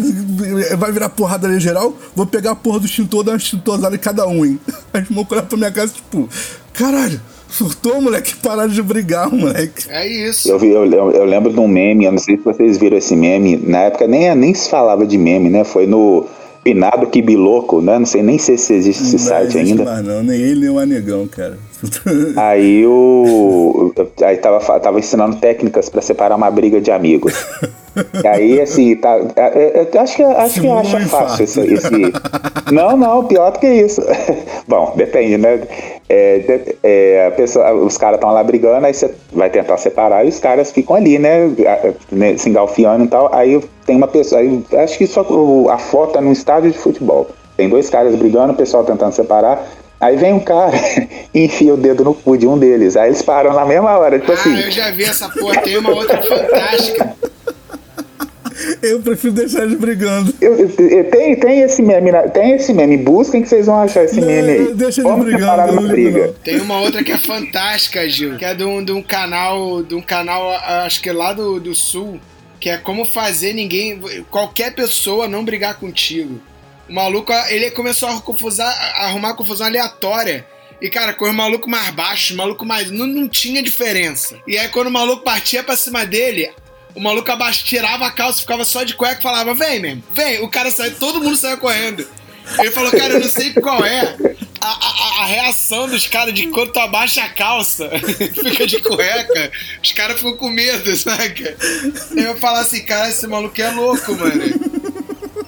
vai virar porrada ali geral, vou pegar a porra do extintor, dar uma extintorzada em cada um, hein? Aí os irmãos olharam pra minha casa, tipo, caralho, surtou, moleque, pararam de brigar, moleque. É isso. Eu, vi, eu, eu, lembro de um meme, eu não sei se vocês viram esse meme, na época nem, nem se falava de meme, né? Foi no Pinado Kibiloco, né? Não sei nem sei se existe esse não site existe ainda. Mais não, nem ele nem o Anegão, cara. Aí o. Aí tava, tava ensinando técnicas para separar uma briga de amigos. E aí, assim, tá, eu, é, é, eu acho que, acho que acha fácil esse, esse, Não, não, pior do que isso. Bom, depende, né? É, é, pessoa, os caras estão lá brigando, aí você vai tentar separar e os caras ficam ali, né? né se engalfiando e tal. Aí tem uma pessoa. Aí, acho que só a foto é num estádio de futebol. Tem dois caras brigando, o pessoal tentando separar. Aí vem um cara e enfia o dedo no cu de um deles. Aí eles param na mesma hora, tipo ah, assim. eu já vi essa porra, tem uma outra fantástica. Eu prefiro deixar eles brigando. Eu, eu, tem, tem esse meme, tem esse meme. Busquem que vocês vão achar esse não, meme aí. Deixa eles brigando. Não briga. Tem uma outra que é fantástica, Gil, que é de um, de um canal, de um canal, acho que é lá do, do sul, que é como fazer ninguém, qualquer pessoa não brigar contigo. O maluco, ele começou a, confusar, a arrumar confusão aleatória. E, cara, com o maluco mais baixo, o maluco mais. Não, não tinha diferença. E aí, quando o maluco partia pra cima dele, o maluco abaixo tirava a calça, ficava só de cueca e falava: Vem, mesmo, vem. O cara saiu, todo mundo saiu correndo. Ele falou: Cara, eu não sei qual é a, a, a reação dos caras de quando tu abaixa a calça, fica de cueca, os caras ficam com medo, saca? Eu falo assim: Cara, esse maluco é louco, mano.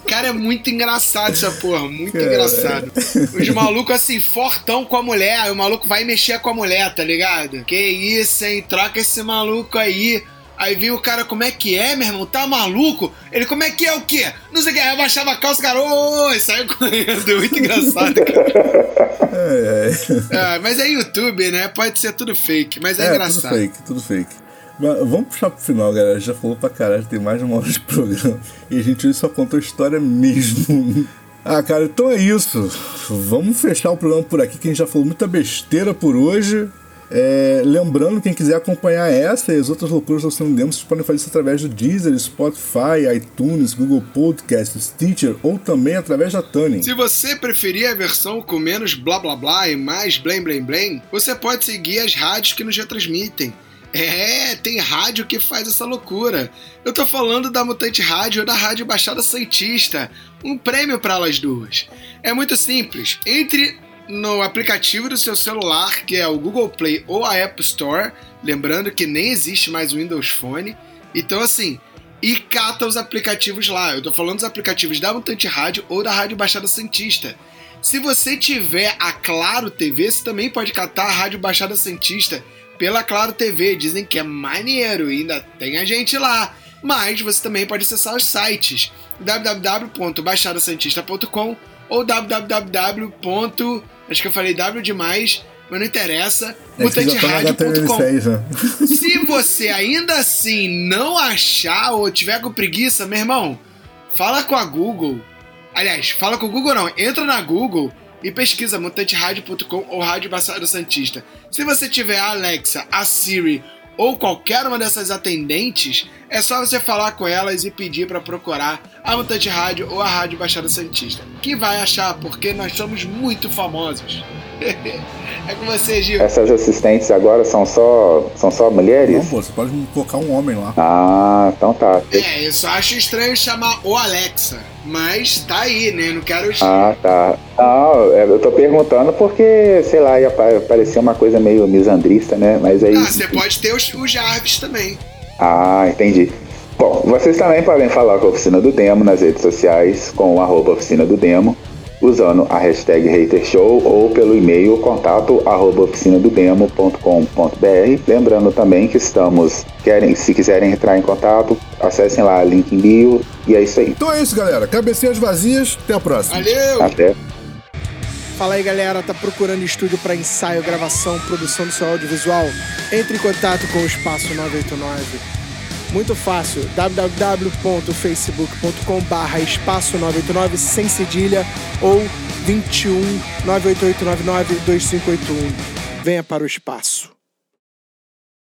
Cara, é muito engraçado essa porra, muito Cara. engraçado. Os malucos assim, fortão com a mulher, o maluco vai mexer com a mulher, tá ligado? Que isso, hein? Troca esse maluco aí. Aí vem o cara, como é que é, meu irmão? Tá maluco? Ele, como é que é o quê? Não sei o que. Aí abaixava a calça, cara, oi, saiu correndo. Muito engraçado, cara. É, é. é, mas é YouTube, né? Pode ser tudo fake, mas é, é engraçado. Tudo fake, tudo fake. Mas vamos puxar pro final, galera. Já falou pra caralho, tem mais de uma hora de programa. E a gente hoje só contou história mesmo. Ah, cara, então é isso. Vamos fechar o programa por aqui, que a gente já falou muita besteira por hoje. É, lembrando, quem quiser acompanhar essa e as outras loucuras do Oceano Demos, vocês podem fazer isso através do Deezer, Spotify, iTunes, Google Podcasts, Stitcher ou também através da Tuning. Se você preferir a versão com menos blá blá blá e mais blém blém blém, você pode seguir as rádios que nos retransmitem. É, tem rádio que faz essa loucura. Eu tô falando da Mutante Rádio ou da Rádio Baixada Santista. Um prêmio para elas duas. É muito simples. Entre no aplicativo do seu celular, que é o Google Play ou a App Store, lembrando que nem existe mais o Windows Phone. Então, assim, e cata os aplicativos lá. Eu tô falando dos aplicativos da Mutante Rádio ou da Rádio Baixada Santista. Se você tiver a Claro TV, você também pode catar a Rádio Baixada Santista pela Claro TV. Dizem que é maneiro ainda tem a gente lá. Mas você também pode acessar os sites www.baixadasantista.com ou www Acho que eu falei W demais, mas não interessa. É Mutanterádio.com. Né? Se você ainda assim não achar ou tiver com preguiça, meu irmão, fala com a Google. Aliás, fala com o Google não, entra na Google e pesquisa mutanteradio.com ou Rádio Baixada Santista. Se você tiver a Alexa, a Siri ou qualquer uma dessas atendentes, é só você falar com elas e pedir para procurar a Mutante Rádio ou a Rádio Baixada Santista, que vai achar, porque nós somos muito famosos. É com você, Gil. Essas assistentes agora são só, são só mulheres? Não, pô, você pode colocar um homem lá. Ah, então tá. É, eu só acho estranho chamar o Alexa. Mas tá aí, né? Não quero. Ah, tá. Não, é, eu tô perguntando porque, sei lá, ia parecer uma coisa meio misandrista, né? Mas aí. Ah, você pode ter os, os Jarvis também. Ah, entendi. Bom, vocês também podem falar com a Oficina do Demo nas redes sociais com o arroba Oficina do Demo, usando a hashtag HaterShow ou pelo e-mail contato arroba oficinadodemo.com.br. Lembrando também que estamos, querem, se quiserem entrar em contato, acessem lá, link em bio, e é isso aí. Então é isso, galera. Cabeceiras vazias, até a próxima. Valeu! Até. Fala aí galera, tá procurando estúdio para ensaio, gravação, produção do seu audiovisual? Entre em contato com o Espaço 989. Muito fácil, www.facebook.com barra espaço 989 sem cedilha ou 21 98899 2581. Venha para o espaço.